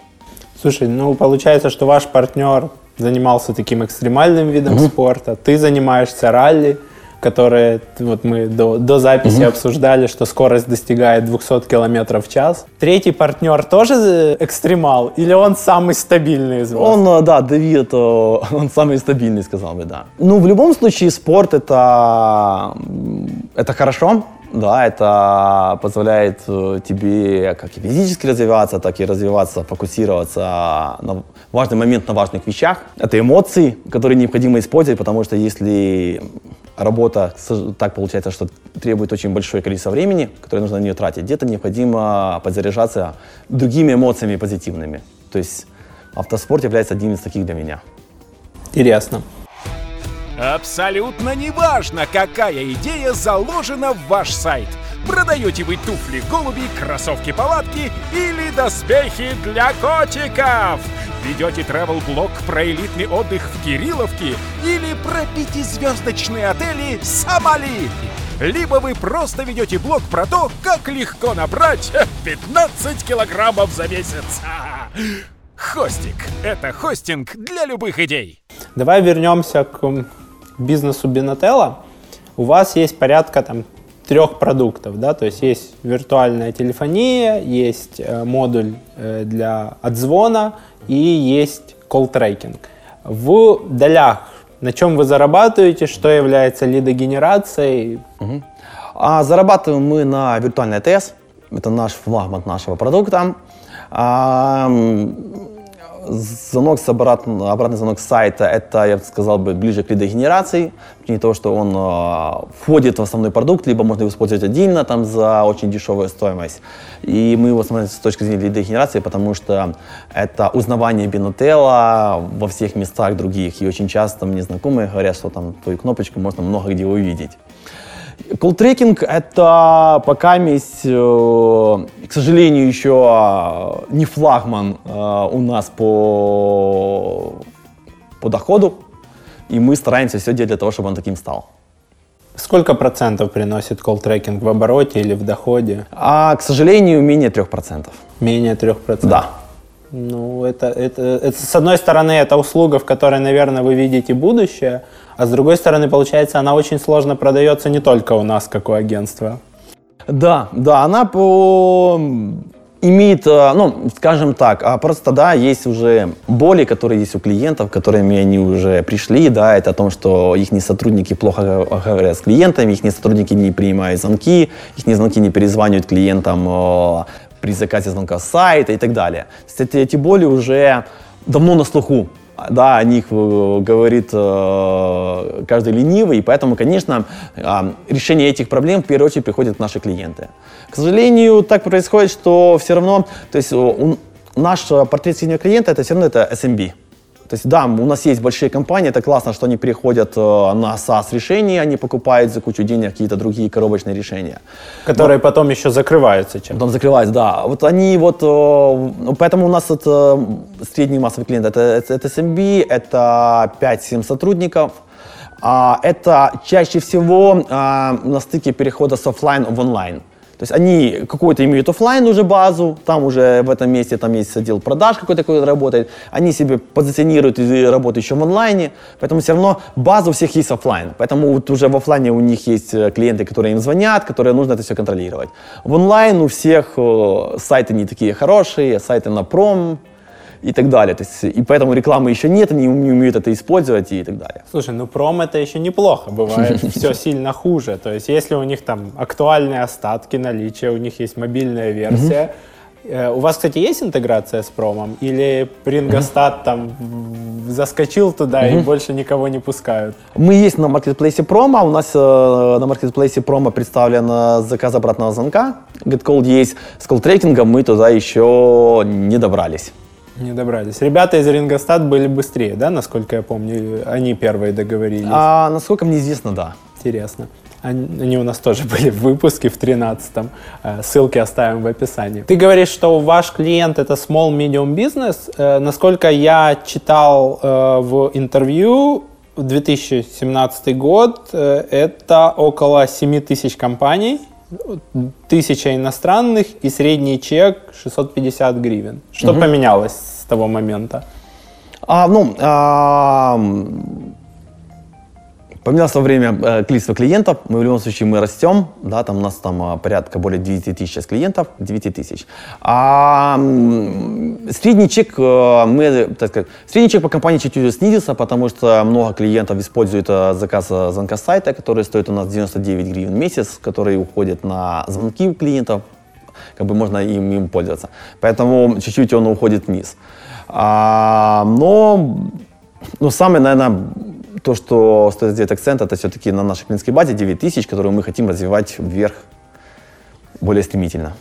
Слушай, ну получается, что ваш партнер занимался таким экстремальным видом mm-hmm. спорта, ты занимаешься ралли, которые вот мы до, до записи обсуждали, что скорость достигает 200 км в час. Третий партнер тоже э, экстремал или он самый стабильный из вас? Он, э, да, Давид, он самый стабильный, сказал бы, да. Ну, в любом случае, спорт это, это хорошо, да, это позволяет э, тебе как и физически развиваться, так и развиваться, фокусироваться на важный момент на важных вещах. Это эмоции, которые необходимо использовать, потому что если работа так получается, что требует очень большое количество времени, которое нужно на нее тратить, где-то необходимо подзаряжаться другими эмоциями позитивными. То есть автоспорт является одним из таких для меня. Интересно. Абсолютно неважно, какая идея заложена в ваш сайт. Продаете вы туфли голуби, кроссовки палатки или доспехи для котиков? Ведете travel-блог про элитный отдых в Кирилловке или про пятизвездочные отели Сомали? Либо вы просто ведете блог про то, как легко набрать 15 килограммов за месяц. Хостик – это хостинг для любых идей. Давай вернемся к бизнесу Бинотелла. У вас есть порядка там трех продуктов, да, то есть есть виртуальная телефония, есть э, модуль э, для отзвона и есть колл-трекинг. В долях на чем вы зарабатываете, что является лидогенерацией, А зарабатываем мы на виртуальной АТС. Это наш флагман нашего продукта. А, звонок с обратно, обратный звонок с сайта, это, я бы сказал, бы, ближе к лидогенерации. Не то, что он а, входит в основной продукт, либо можно его использовать отдельно там, за очень дешевую стоимость. И мы его смотрим с точки зрения лидогенерации, потому что это узнавание Бинотела во всех местах других. И очень часто мне знакомые говорят, что там твою кнопочку можно много где увидеть. Колл-трекинг — это пока месть, э, к сожалению, еще э, не флагман э, у нас по, по доходу, и мы стараемся все делать для того, чтобы он таким стал. сколько процентов приносит колл-трекинг в обороте или в доходе? А, к сожалению, менее 3%. Менее 3%? Да. Ну, это, это, это, с одной стороны, это услуга, в которой, наверное, вы видите будущее, а с другой стороны, получается, она очень сложно продается не только у нас, как у агентства. Да, да, она по имеет, э, ну, скажем так, а просто, да, есть уже боли, которые есть у клиентов, которыми они уже пришли, да, это о том, что их сотрудники плохо го- говорят с клиентами, их сотрудники не принимают звонки, их звонки не перезванивают клиентам э, при заказе звонка сайта и так далее. Есть эти, боли уже давно на слуху. Да, о них э, говорит э, каждый ленивый, и поэтому, конечно, э, решение этих проблем в первую очередь приходят наши клиенты. К сожалению, так происходит, что все равно, то есть э, у- наш портрет среднего клиента это все равно это SMB. То есть да, у нас есть большие компании, это классно, что они переходят э, на SaaS решения, они покупают за кучу денег какие-то другие коробочные решения. Которые потом еще закрываются чем Потом закрывается, да. Вот они вот, э, ну, поэтому у нас это средний массовый клиент, это, это, это SMB, это 5-7 сотрудников. А, это чаще всего а, на стыке перехода с оффлайн в онлайн. То есть они какой-то имеют оффлайн уже базу, там уже в этом месте там есть отдел продаж какой-то, какой работает, они себе позиционируют и работают еще в онлайне, поэтому все равно база у всех есть оффлайн, поэтому вот уже в оффлайне у них есть э, клиенты, которые им звонят, которые нужно это все контролировать. В онлайн у всех э, сайты не такие хорошие, сайты на пром и так далее, то есть, и поэтому рекламы еще нет, они не умеют это использовать и так далее. Слушай, ну пром это еще неплохо, бывает все сильно хуже. То есть если у них там актуальные остатки наличия, у них есть мобильная версия, Э, У вас, кстати, есть интеграция с промом? Или Прингостат там заскочил туда и больше никого не пускают? Мы есть на маркетплейсе промо. У нас э, на маркетплейсе промо представлен э, заказ обратного звонка. GetCall есть с колл-трекингом, мы туда еще не добрались. Не добрались. Ребята из Рингостат были быстрее, да, насколько я помню? Они первые договорились. А насколько мне известно, да. Интересно. Они, у нас тоже были в выпуске в 13-м. Э, Ссылки оставим в описании. Ты говоришь, что ваш клиент это small medium business. Э, Насколько я читал э, в интервью, в 2017 год это около 7 тысяч компаний, тысяча иностранных и средний чек 650 гривен. Что поменялось с того момента? А, ну, а, Поменялось во время э, количество клиентов. Мы в любом случае мы растем. Да, там у нас там э, порядка более 9 тысяч сейчас клиентов. 9 тысяч. А средний чек, э, мы, так сказать, средний чек по компании чуть-чуть снизился, потому что много клиентов используют э, заказ звонка сайта, который стоит у нас 99 гривен в месяц, который уходит на звонки у клиентов, как бы можно им, им пользоваться. Поэтому чуть-чуть он уходит вниз. А, но, ну, самое, наверное, то, что стоит сделать акцент, это все-таки на нашей клиентской базе 9 тысяч, которую мы хотим развивать вверх более стремительно.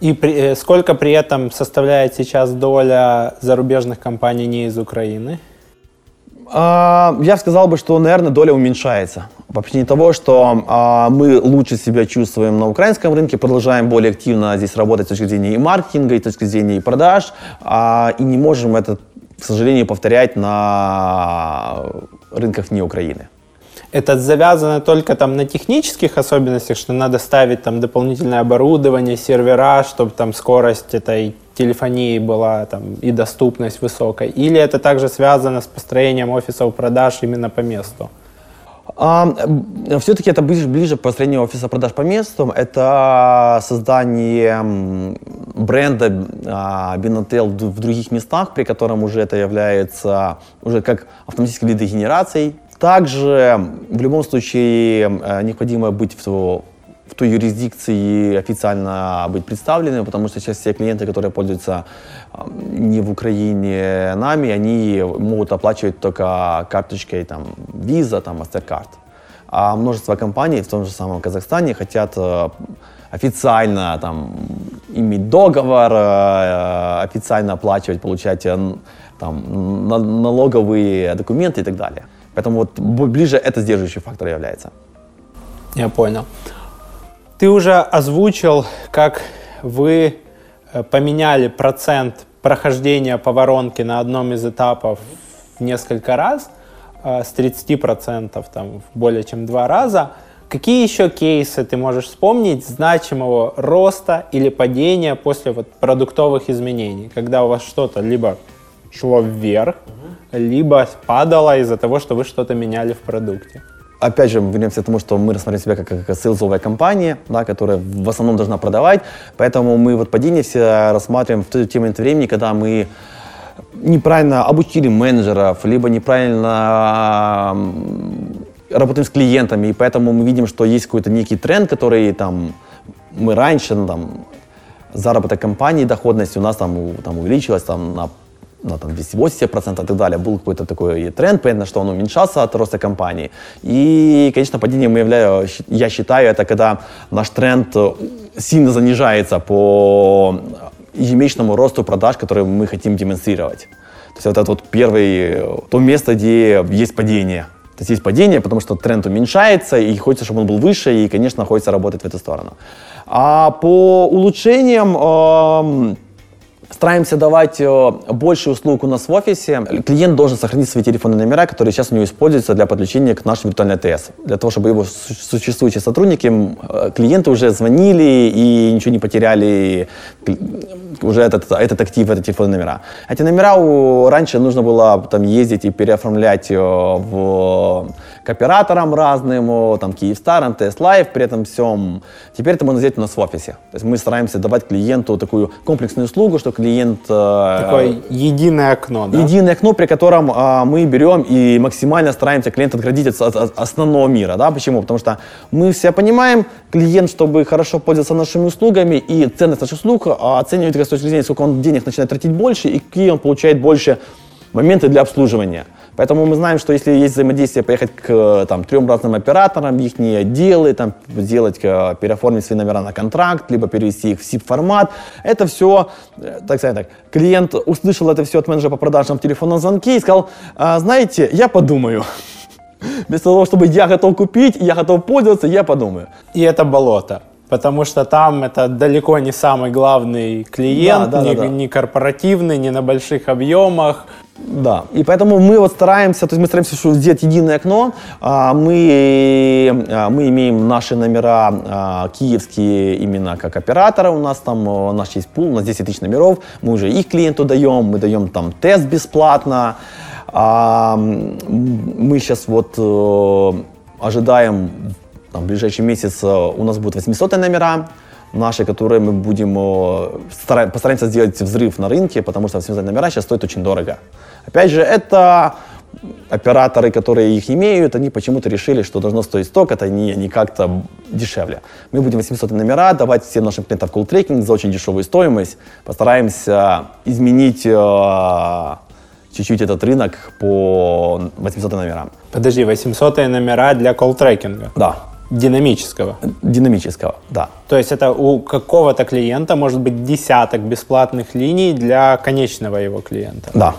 И при- э, сколько при этом составляет сейчас доля зарубежных компаний не из Украины? А, Я сказал бы, что, наверное, доля уменьшается. По причине того, что а, мы лучше себя чувствуем на украинском рынке, продолжаем более активно здесь работать с точки зрения и маркетинга, и с точки зрения и продаж, а, и не можем это, к сожалению, повторять на рынках не Украины. Это завязано только там на технических особенностях, что надо ставить там дополнительное оборудование, сервера, чтобы там скорость этой телефонии была там и доступность высокая? Или это также связано с построением офисов продаж именно по месту? Все-таки это ближе, ближе к построению офиса продаж по месту. Это создание бренда а, Binatel в в других местах, при котором уже это является уже как автоматической лидогенерацией. Также в любом случае э, необходимо быть в, в той юрисдикции официально быть представленным, потому что сейчас все клиенты, которые пользуются не в Украине нами, они могут оплачивать только карточкой там, Visa, там, MasterCard. А множество компаний в том же самом Казахстане хотят э, официально там, иметь договор, э, официально оплачивать, получать э, там, на- налоговые документы и так далее. Поэтому вот ближе это сдерживающий фактор является. Я понял. Ты уже озвучил, как вы э, поменяли процент прохождения по воронке на одном из этапов в несколько раз, э, с 30% там, в более чем два раза. Какие еще кейсы ты можешь вспомнить значимого роста или падения после вот продуктовых изменений, когда у вас что-то либо шло вверх, либо падало из-за того, что вы что-то меняли в продукте? Опять же, вернемся к тому, что мы рассматриваем себя как, как сейлзовая компания, да, которая в основном должна продавать. Поэтому мы вот падение все рассматриваем в тот момент времени, когда мы неправильно обучили менеджеров, либо неправильно работаем с клиентами, и поэтому мы видим, что есть какой-то некий тренд, который там мы раньше, ну, там, заработок компании, доходность у нас там, там увеличилась там, на на там, 280% и так далее. Был какой-то такой тренд, понятно, что он уменьшался от роста компании. И, конечно, падением являю, я считаю, это когда наш тренд э, сильно занижается по ежемесячному росту продаж, который мы хотим демонстрировать. То есть вот это вот первый, э, то место, где есть падение. То есть есть падение, потому что тренд уменьшается, и хочется, чтобы он был выше, и, конечно, хочется работать в эту сторону. А по улучшениям эм, стараемся давать э, больше услуг у нас в офисе. Клиент должен сохранить свои телефонные номера, которые сейчас у него используются для подключения к нашей виртуальной ТС. Для того, чтобы его су- существующие сотрудники, э, клиенты уже звонили и ничего не потеряли, уже этот, этот актив, это телефонные номера. Эти номера у- раньше нужно было там ездить и переоформлять э, в, к операторам разным, там, Киевстарам, ТС Лайв, при этом всем. Теперь это можно сделать у нас в офисе. То есть мы стараемся давать клиенту такую комплексную услугу, что клиент... э, Такое единое окно, да? Единое окно, при котором а, мы берем и максимально стараемся клиента отградить от, от- от основного мира. Да? Почему? Потому что мы все понимаем, клиент, чтобы хорошо пользоваться нашими услугами и ценность наших услуг, а, оценивает с точки зрения, сколько он денег начинает тратить больше и какие он получает больше моменты для обслуживания. Поэтому мы знаем, что если есть взаимодействие, поехать к э, там, трем разным операторам, их отделы, там, сделать, э, переоформить свои номера на контракт, либо перевести их в SIP-формат, это все, э, так сказать так, клиент услышал это все от менеджера по продажам в телефонном звонке и сказал, «А, знаете, я подумаю. Вместо того, чтобы я готов купить, я готов пользоваться, я подумаю. И это болото. Потому что там это далеко не самый главный клиент, Да, да, не, да, да. не корпоративный, не на больших объемах. Да, и поэтому мы вот стараемся, то есть мы стараемся сделать единое окно. А, Мы, а, мы имеем наши номера а, киевские именно как оператора. У нас там э, наш есть пул, у нас 10 тысяч номеров. Мы уже их клиенту даем, мы даем там тест бесплатно. Мы сейчас вот э, ожидаем, там, в ближайший месяц э, у нас будут 800 номера, наши, которые мы будем, э, стара- постараемся сделать взрыв на рынке, потому что 800 номера сейчас стоят очень дорого. Опять же, это операторы, которые их имеют, они почему-то решили, что должно стоить столько, это не, не как-то дешевле. Мы будем 800 номера давать всем нашим клиентам колл-трекинг за очень дешевую стоимость. Постараемся изменить э, чуть-чуть этот рынок по 800 номерам. Подожди, 800 номера для колл-трекинга. Да, Динамического. динамического, да. То есть это у какого-то клиента может быть десяток бесплатных линий для конечного его клиента. Да.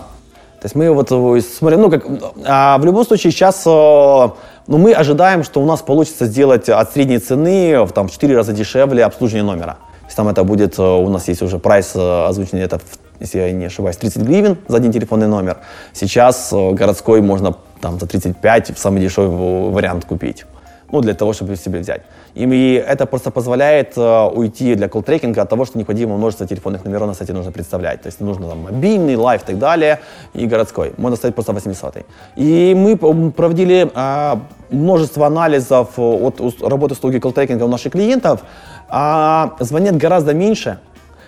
То есть мы вот э, смотрим, ну как, а в любом случае сейчас, э, ну мы ожидаем, что у нас получится сделать от средней цены в там в 4 раза дешевле обслуживание номера. То есть там это будет, э, у нас есть уже прайс озвученный, это, если я не ошибаюсь, 30 гривен за один телефонный номер. Сейчас городской можно там за 35 в самый дешевый вариант купить. Ну, для того, чтобы себе взять. И это просто позволяет э, уйти для колл-трекинга от того, что необходимо множество телефонных номеров на сайте нужно представлять. То есть нужно там мобильный, life и так далее, и городской. Можно ставить просто 800. И мы проводили а, множество анализов э, от работы услуги колл-трекинга у наших клиентов. А, звонят гораздо меньше,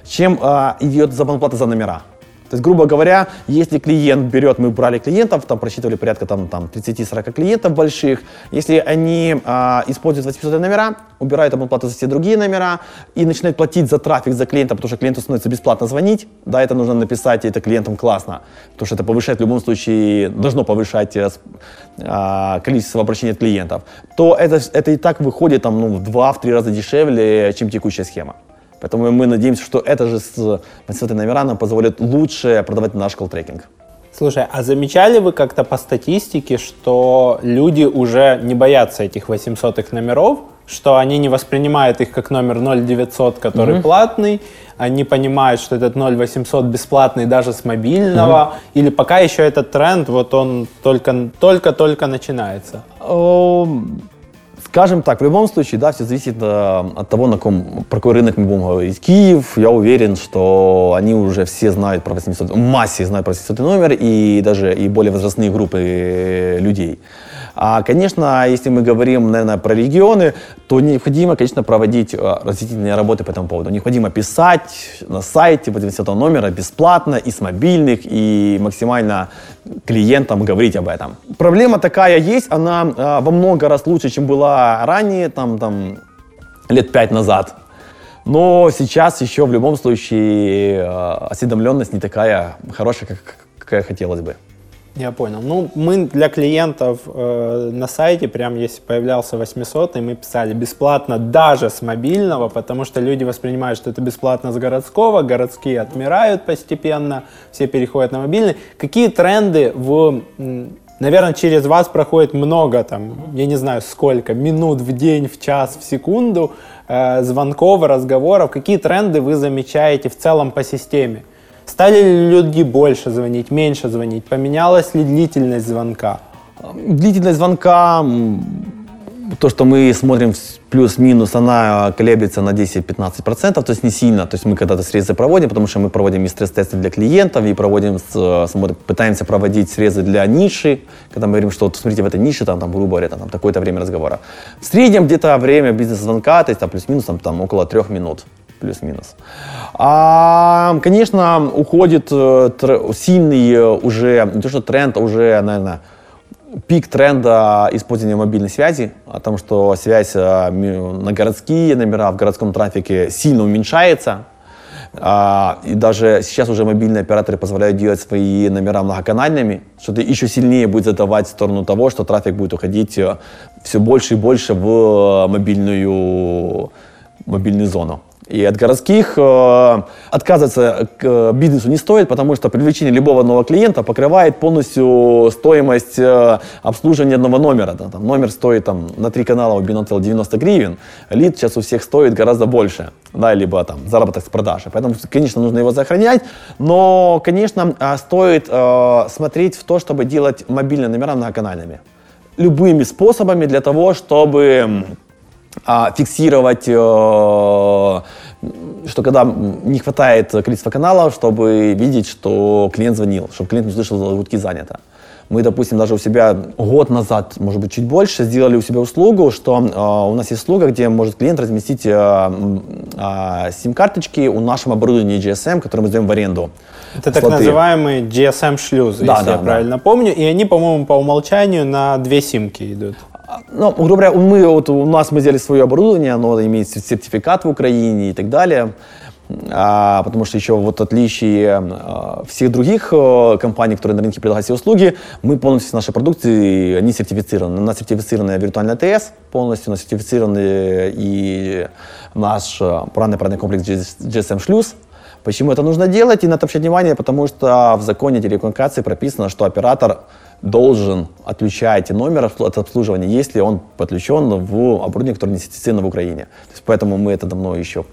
чем а, идет забанплата за номера. То есть, грубо говоря, если клиент берет, мы брали клиентов, там просчитывали порядка там, там 30-40 клиентов больших, если они а, используют 800 номера, убирают абонплату за все другие номера и начинают платить за трафик за клиента, потому что клиенту становится бесплатно звонить, да, это нужно написать, и это клиентам классно, потому что это повышает в любом случае, должно повышать э, а, количество обращений от клиентов, то это, это и так выходит там, ну, в 2-3 раза дешевле, чем текущая схема. Поэтому мы надеемся, что это же с 800 номера нам позволит лучше продавать наш колл-трекинг. Слушай, а замечали вы как-то по статистике, что люди уже не боятся этих 800 номеров, что они не воспринимают их как номер 0900, который платный, они понимают, что этот 0800 бесплатный даже с мобильного, или пока еще этот тренд, вот он только- только-только начинается? Эм, Скажем так, в любом случае, да, все зависит э, от того, на ком, про какой рынок мы будем говорить. Киев, я уверен, что они уже все знают про 800, в массе знают про 800 номер и даже и более возрастные группы э, людей. А, конечно, если мы говорим, наверное, про регионы, то необходимо, конечно, проводить э, разъяснительные работы по этому поводу. Необходимо писать на сайте 800 номера бесплатно и с мобильных, и максимально клиентам говорить об этом. Проблема такая есть, она э, во много раз лучше, чем была ранее, там, там, лет пять назад. Но сейчас еще в любом случае э, осведомленность не такая хорошая, как, какая хотелось бы. Я понял. Ну, мы для клиентов э, на сайте, прям если появлялся 800, мы писали бесплатно даже с мобильного, потому что люди воспринимают, что это бесплатно с городского, городские отмирают постепенно, все переходят на мобильный. Какие тренды в... Наверное, через вас проходит много, там, я не знаю сколько, минут в день, в час, в секунду э, звонков, разговоров. Какие тренды вы замечаете в целом по системе? Стали ли люди больше звонить, меньше звонить? Поменялась ли длительность звонка? Длительность звонка, то, что мы смотрим плюс-минус, она колеблется на 10-15%, то есть не сильно. То есть мы когда-то срезы проводим, потому что мы проводим и стресс-тесты для клиентов, и проводим, э, смотрим- пытаемся проводить срезы для ниши, когда мы говорим, что вот смотрите, в этой нише, там, там грубо говоря, там, там такое-то время разговора. В среднем где-то время бизнес-звонка, то есть там, плюс-минус там, там, около трех минут плюс-минус. А, конечно, уходит э, сильный э, уже, не то что тренд, а уже, наверное, пик тренда использования мобильной связи, о том, что связь э, на городские номера в городском трафике сильно уменьшается. А, и даже сейчас уже мобильные операторы позволяют делать свои номера многоканальными, что это еще сильнее будет задавать в сторону того, что трафик будет уходить все больше и больше в мобильную, мобильную зону. И от городских э, отказываться к э, бизнесу не стоит, потому что привлечение любого нового клиента покрывает полностью стоимость э, обслуживания одного номера. Там, номер стоит там, на три канала у Binotel 90 гривен, лид сейчас у всех стоит гораздо больше, да, либо там заработок с продажи. Поэтому, конечно, нужно его сохранять, но, конечно, э, стоит смотреть в то, чтобы делать мобильные номера многоканальными. Любыми способами для того, чтобы а, фиксировать, э, что когда не хватает количества каналов, чтобы видеть, что клиент звонил, чтобы клиент не услышал гудки занято. Мы, допустим, даже у себя год назад, может быть, чуть больше, сделали у себя услугу, что э, у нас есть услуга, где может клиент разместить э, э, сим-карточки у нашем оборудовании GSM, которое мы сдаем в аренду. Это так Слоты. называемые GSM-шлюзы, Да, если да, я да. правильно помню. И они, по-моему, по умолчанию на две симки идут. Ну, грубо говоря, мы, вот, у нас мы сделали свое оборудование, оно имеет сертификат в Украине и так далее. А, потому что еще вот отличие а, всех других э, компаний, которые на рынке предлагают эти услуги, мы полностью с нашей продукцией, они сертифицированы. У нас сертифицированная виртуальная ТС полностью, у нас сертифицированный и наш э, программный парадный комплекс GSM шлюз. Почему это нужно делать и на это обращать внимание? Потому что в законе телекоммуникации прописано, что оператор должен отключать номер от обслуживания, если он подключен в оборудование, которое не сертифицировано в Украине. То есть поэтому мы это давно еще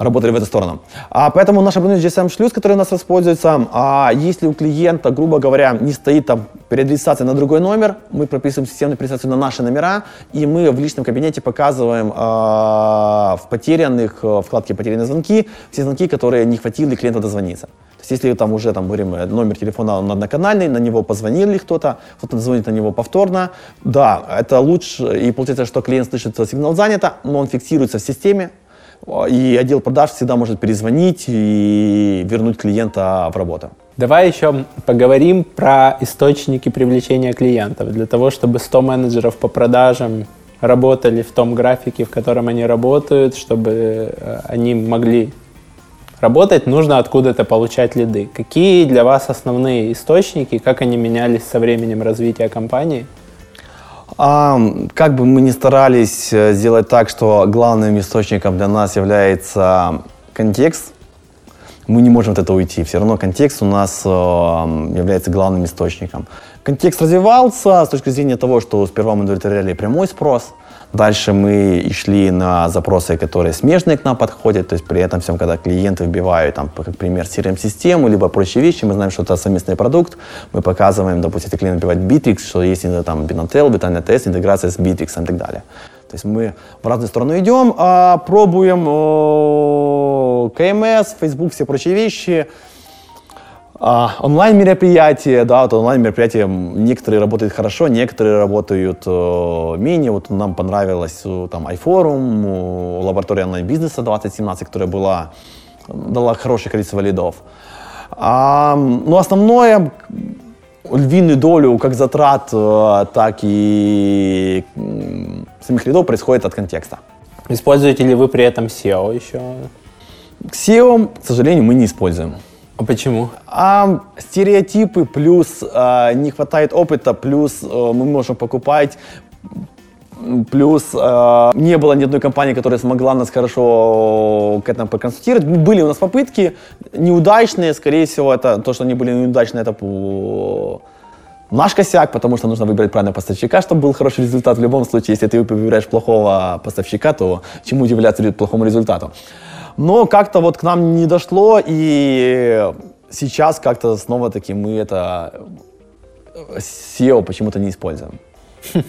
работали в эту сторону. А поэтому наш оборудование GSM шлюз, который у нас используется, а если у клиента, грубо говоря, не стоит там переадресация на другой номер, мы прописываем системную переадресацию на наши номера, и мы в личном кабинете показываем а, в потерянных, э, вкладке «Потерянные звонки» все звонки, которые не хватило клиента дозвониться. То есть если там уже, там, говорим, э, номер телефона он одноканальный, на него позвонили кто-то, кто-то звонит на него повторно, да, это лучше, и получается, что клиент слышит, что сигнал занято, но он фиксируется в системе, и отдел продаж всегда может перезвонить и вернуть клиента в работу. Давай еще поговорим про источники привлечения клиентов. Для того, чтобы 100 менеджеров по продажам работали в том графике, в котором они работают, чтобы э, они могли работать, нужно откуда-то получать лиды. Какие для вас основные источники, как они менялись со временем развития компании? А, как бы мы ни старались э, сделать так, что главным источником для нас является контекст, мы не можем от этого уйти. Все равно контекст у нас э, является главным источником. Контекст развивался с точки зрения того, что сперва мы удовлетворяли прямой спрос, дальше мы шли на запросы, которые смежные к нам подходят, то есть при этом всем, когда клиенты вбивают, там, как пример, CRM-систему, либо прочие вещи, мы знаем, что это совместный продукт, мы показываем, допустим, если клиент вбивает Bittrex, что есть там Binatel, Vitalia TS, интеграция с Bittrex и так далее. То есть мы в разные стороны идем, а, пробуем КМС, Facebook, все прочие вещи, а, онлайн-мероприятия, да, вот онлайн-мероприятия, некоторые работают хорошо, некоторые работают э, менее. Вот нам понравилось э, там iForum, э, лаборатория онлайн-бизнеса 2017, которая была, дала хорошее количество лидов. А, м, ну, основное, львиную долю как затрат, э, так и самих лидов происходит от контекста. Используете ли вы при этом SEO еще? SEO, к сожалению, мы не используем. А почему? А стереотипы плюс а, не хватает опыта, плюс а, мы можем покупать, плюс а, не было ни одной компании, которая смогла нас хорошо к этому проконсультировать. Были у нас попытки неудачные, скорее всего, это то, что они были неудачные, это наш косяк, потому что нужно выбрать правильного поставщика, чтобы был хороший результат. В любом случае, если ты выбираешь плохого поставщика, то чему удивляться плохому результату. Но как-то вот к нам не дошло, и сейчас как-то снова-таки мы это э, SEO почему-то не используем.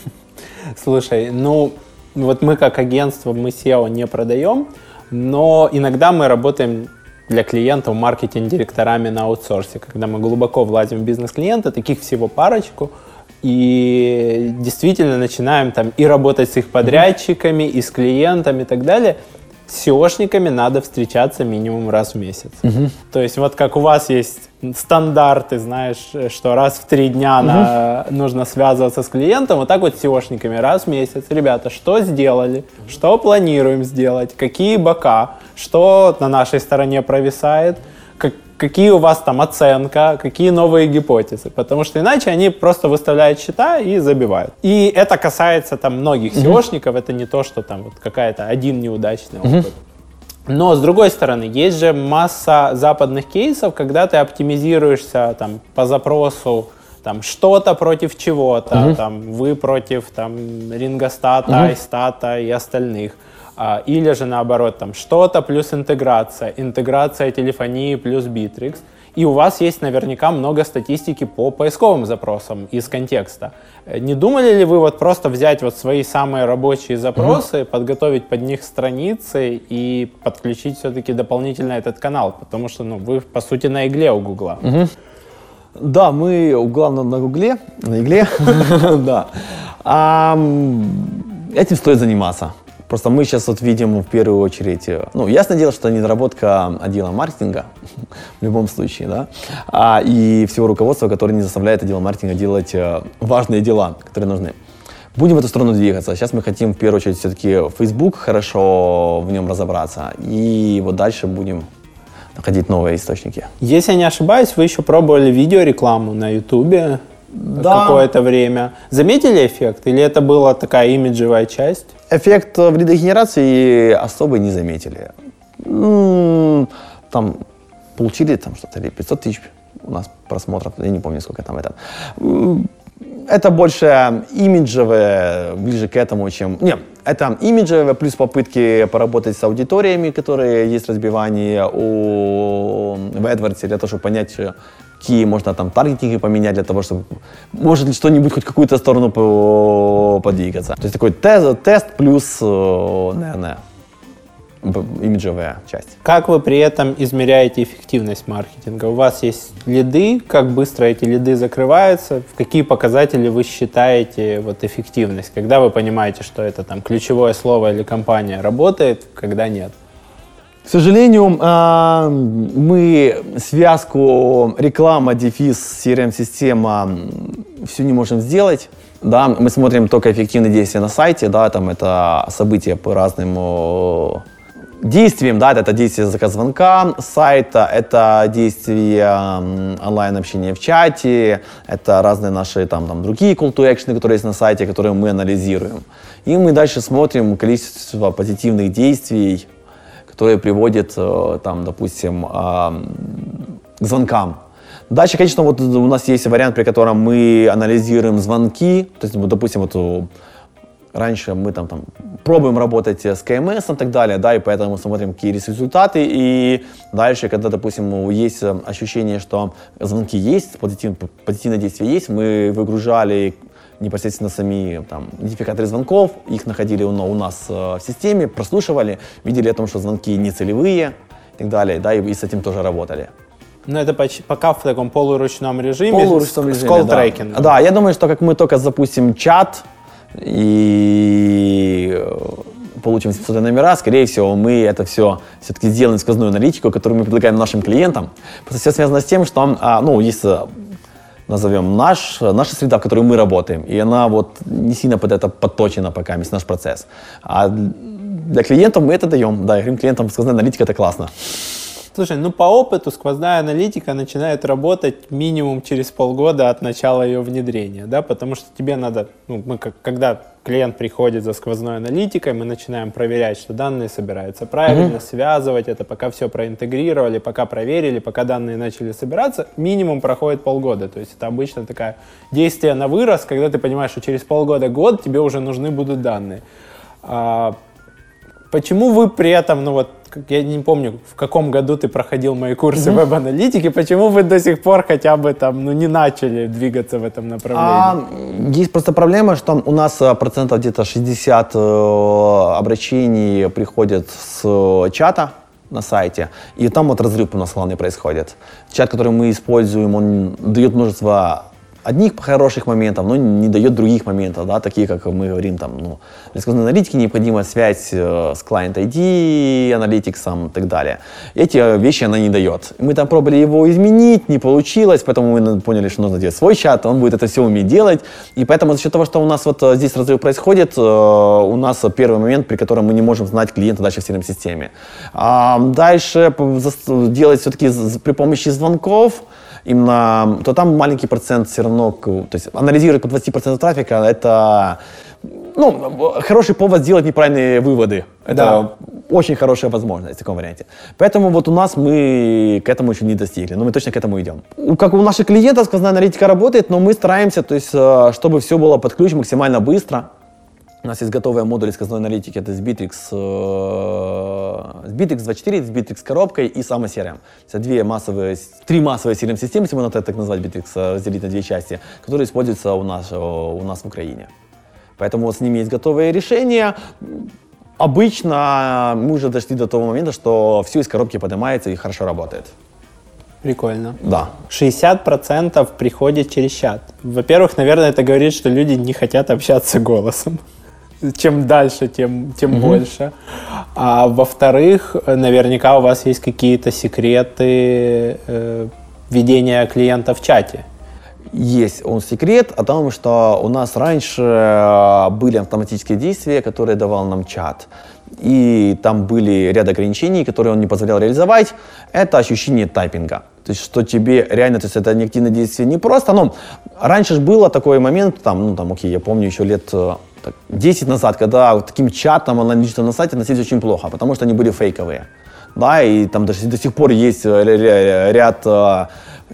Слушай, ну вот мы как агентство, мы SEO не продаем, но иногда мы работаем для клиентов маркетинг-директорами на аутсорсе, когда мы глубоко влазим в бизнес клиента, таких всего парочку, и действительно начинаем там и работать с их подрядчиками, и с клиентами и так далее. С SEOшниками надо встречаться минимум раз в месяц. То есть вот как у вас есть стандарты, знаешь, что раз в три дня на- нужно связываться с клиентом, вот так вот с SEOшниками раз в месяц. Ребята, что сделали, что планируем сделать, какие бока, что на нашей стороне провисает, какие у вас там оценка, какие новые гипотезы. Потому что иначе они просто выставляют счета и забивают. И это касается там многих SEOшников, это не то, что там вот какая-то один неудачный опыт. Но, с другой стороны, есть же масса западных кейсов, когда ты оптимизируешься там, по запросу там, что-то против чего-то, там, вы против там, Рингостата, Айстата и остальных. А, или же наоборот, там, что-то плюс интеграция, интеграция телефонии плюс Bittrex. И у вас есть наверняка много статистики по поисковым запросам из контекста. Э, Не думали ли вы вот просто взять вот свои самые рабочие запросы, подготовить под них страницы и подключить все-таки дополнительно этот канал? Потому что ну, вы, по сути, на игле у Гугла. Да, мы главное на Гугле, на Игле, да. Этим стоит заниматься. Просто мы сейчас вот видим в первую очередь, э, ну, ясное дело, что недоработка отдела маркетинга в любом случае, да, а, и всего руководства, которое не заставляет отдел маркетинга делать э, важные дела, которые нужны. Будем в эту сторону двигаться. Сейчас мы хотим в первую очередь все-таки Facebook хорошо в нем разобраться, и вот дальше будем находить новые источники. Если я не ошибаюсь, вы еще пробовали видеорекламу на Ютубе Да. какое-то время. Заметили эффект? Или это была такая имиджевая часть? Эффект э, вредогенерации особо не заметили. Там получили там что-то или 500 тысяч у нас просмотров, я не помню, сколько там это. Это больше имиджевое, ближе к этому, чем... Не, это имиджевое, плюс попытки поработать с аудиториями, которые есть разбивание у, в AdWords, для того, чтобы понять, э, какие можно там таргетинги поменять, для того, чтобы может ли что-нибудь хоть какую-то сторону по- подвигаться. То есть такой тест, тест плюс, э, наверное, б- имиджевая часть. Как вы при этом измеряете эффективность маркетинга? У вас есть лиды, как быстро эти лиды закрываются, в какие показатели вы считаете вот эффективность, когда вы понимаете, что это там ключевое слово или компания работает, когда нет? К сожалению, а, мы связку реклама, дефис, CRM-система все не можем сделать. Да, мы смотрим только эффективные действия на сайте, да, там это события по разным о, действиям, да, это действие заказ звонка сайта, это действие онлайн-общения в чате, это разные наши там, там другие call to action, которые есть на сайте, которые мы анализируем. И мы дальше смотрим количество позитивных действий, которые приводят, э, там, допустим, а, к звонкам. Дальше, конечно, вот у нас есть вариант, при котором мы анализируем звонки. То есть, допустим, вот у- раньше мы там, там пробуем работать с КМС и так далее, да, и поэтому смотрим, какие есть результаты. И дальше, когда, допустим, есть э, ощущение, что звонки есть, позитив, позитивное действие есть, мы выгружали непосредственно сами там, идентификаторы звонков, их находили у, у нас э, в системе, прослушивали, видели о том, что звонки не целевые и так далее, да, и, и с этим тоже работали. Ну, это поч- пока в таком полуручном режиме, Полуручном с, режиме, с да. колл-трекингом. Да, я думаю, что как мы только запустим чат и э, получим 700 номера, скорее всего, мы это все все-таки сделаем сквозную аналитику, которую мы предлагаем нашим клиентам. Просто все связано с тем, что, а, ну, есть э, назовем наш, наша среда, в которой мы работаем, и она вот не сильно под это подточена пока, весь наш процесс. А для клиентов мы это даем. Да, и говорим клиентам, сквозная аналитика это классно. Слушай, ну по опыту сквозная аналитика начинает работать минимум через полгода от начала ее внедрения, да, потому что тебе надо, ну, мы как, когда клиент приходит за сквозной аналитикой, мы начинаем проверять, что данные собираются правильно, связывать это, пока все проинтегрировали, пока проверили, пока данные начали собираться, минимум проходит полгода, то есть это обычно такая действие на вырос, когда ты понимаешь, что через полгода-год тебе уже нужны будут данные. Почему вы при этом, ну вот, я не помню, в каком году ты проходил мои курсы веб-аналитики, почему вы до сих пор хотя бы там, ну, не начали двигаться в этом направлении? А, есть просто проблема, что у нас э, процентов где-то 60 э, обращений приходят с э, чата на сайте, и там вот разрыв у нас главный происходит. Чат, который мы используем, он дает множество одних хороших моментов, но не дает других моментов, да, такие, как мы говорим, там, ну, для сквозной аналитики необходима связь э, с client ID, аналитиксом и так далее. Эти э, вещи она не дает. Мы там пробовали его изменить, не получилось, поэтому мы поняли, что нужно делать свой чат, он будет это все уметь делать, и поэтому за счет того, что у нас вот э, здесь разрыв происходит, э, у нас первый момент, при котором мы не можем знать клиента дальше в CRM-системе. А дальше зас- делать все-таки при помощи звонков, именно, то там маленький процент все равно, то есть анализировать по 20% трафика, это ну, хороший повод сделать неправильные выводы. Это Да. очень хорошая возможность в таком варианте. Поэтому вот у нас мы к этому еще не достигли, но мы точно к этому идем. У- Как у наших клиентов сквозная аналитика работает, но мы стараемся, то есть, э, чтобы все было под ключ максимально быстро. У нас есть готовые модули сквозной аналитики, это Sbittrex, э, Sbittrex 24, Sbittrex с коробкой и Sama CRM. Это две массовые, с- три массовые CRM-системы, если можно так назвать, Bittrex, э, разделить на две части, которые используются у нас, э, у нас в Украине. Поэтому вот с ними есть готовые решения. Обычно мы уже дошли до того момента, что все из коробки поднимается и хорошо работает. Прикольно. Да. 60% приходит через чат. Во-первых, наверное, это говорит, что люди не хотят общаться голосом. Чем дальше, тем, тем больше. А во-вторых, наверняка у вас есть какие-то секреты э, ведения клиента в чате. Есть он секрет о том, что у нас раньше э, были автоматические действия, которые давал нам чат. И там были ряд ограничений, которые он не позволял реализовать. Это ощущение тайпинга. То есть, что тебе реально, то есть это неактивное действие не просто, но раньше же было такой момент, там, ну, там, окей, я помню еще лет э, так, 10 назад, когда вот таким чатом онлайн на сайте относились очень плохо, потому что они были фейковые. Да, и там даже до сих пор есть э, ря- ря- ряд э,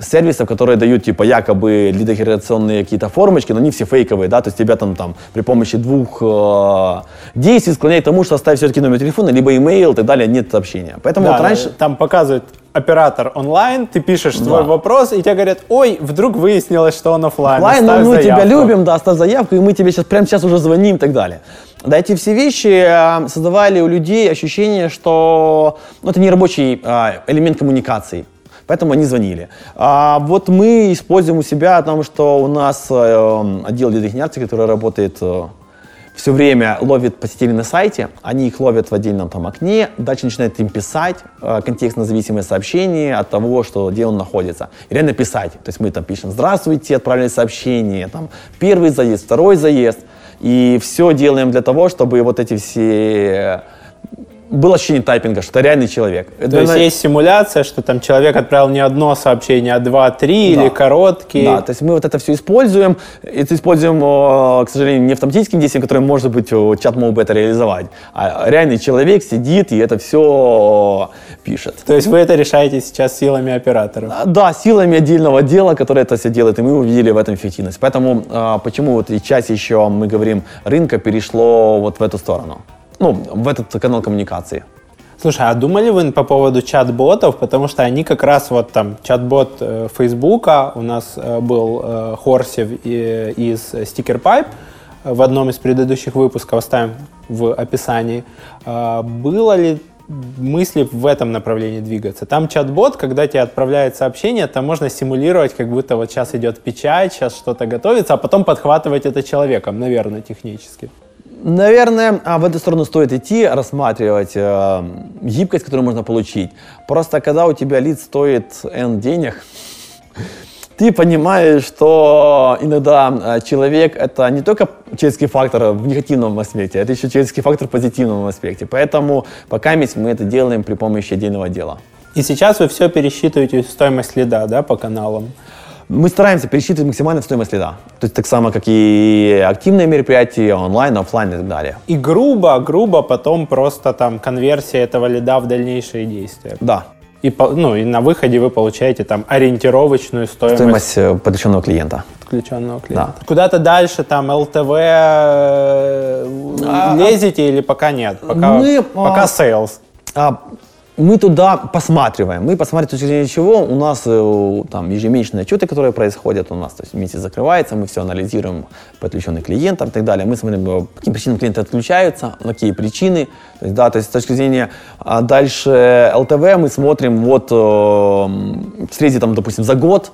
сервисов, которые дают типа якобы лидогенерационные какие-то формочки, но они все фейковые, да, то есть тебя там, там при помощи двух э, действий склоняют к тому, что оставь все-таки номер телефона, либо имейл и так далее, нет сообщения. Поэтому Да, вот раньше... Там показывает оператор онлайн, ты пишешь свой Да. вопрос, и тебе говорят, ой, вдруг выяснилось, что он офлайн. Лайн, ну, мы тебя заявку». любим, да, оставь заявку, и мы тебе сейчас, прямо сейчас уже звоним и так далее. Да, эти все вещи э, создавали у людей ощущение, что ну, это не рабочий э, элемент коммуникации. Поэтому они звонили. А вот мы используем у себя о том, что у нас э, отдел лидогенерации, который работает все время ловит посетителей на сайте, они их ловят в отдельном там окне, дальше начинают им писать э, контекстно-зависимое сообщение от того, что, где он находится. И реально писать. То есть мы там пишем «Здравствуйте», отправляем сообщение, там первый заезд, второй заезд. И все делаем для того, чтобы вот эти все... Было ощущение тайпинга, что это реальный человек. То есть есть симуляция, что там человек отправил не одно сообщение, а два, три Да. или короткие. Да, то есть мы вот это все используем. Это используем, к сожалению, не автоматическим действием, которое, может быть, чат мог бы это реализовать, а реальный человек сидит и это все пишет. То есть вы это решаете сейчас силами операторов. А, Да, силами отдельного отдела, которое это все делает, и мы увидели в этом эффективность. Поэтому а, почему вот и часть еще, мы говорим, рынка перешло вот в эту сторону, ну, в этот канал коммуникации. Слушай, а думали вы по поводу чат-ботов? Потому что они как раз вот там, чат-бот э, Фейсбука, у нас э, был э, Хорсев и- из Sticker Pipe, э, в одном из предыдущих выпусков, оставим в описании. А, Было ли мысли в этом направлении двигаться? Там чат-бот, когда тебе отправляет сообщение, там можно симулировать, как будто вот сейчас идет печать, сейчас что-то готовится, а потом подхватывать это человеком, наверное, технически. Наверное, а, в эту сторону стоит идти, рассматривать э, гибкость, которую можно получить. Просто когда у тебя лид стоит N денег, ты понимаешь, что иногда э, человек это не только человеческий фактор в негативном аспекте, это еще человеческий фактор в позитивном аспекте. Поэтому пока мы это делаем при помощи отдельного дела. И сейчас вы все пересчитываете стоимость лида, да, по каналам? Мы стараемся пересчитывать максимально стоимость лида. То есть так само, как и активные мероприятия, онлайн, офлайн и так далее. И грубо, грубо потом просто там конверсия этого лида в дальнейшие действия. Да, И, ну, и на выходе вы получаете там ориентировочную стоимость, стоимость э, подключенного клиента. подключенного клиента. Да. Куда-то дальше там ЛТВ э, лезете или пока нет? Пока, Мы, а, пока sales. А, мы туда посматриваем. Мы посмотрим, с точки зрения чего. У нас э, там ежемесячные отчеты, которые происходят. У нас то есть, месяц закрывается, мы все анализируем подключенных клиентов и так далее. Мы смотрим, э, по каким причинам клиенты отключаются, на какие причины. То есть, да, то есть с точки зрения а, дальше ЛТВ мы смотрим вот э, в среде, там, допустим, за год,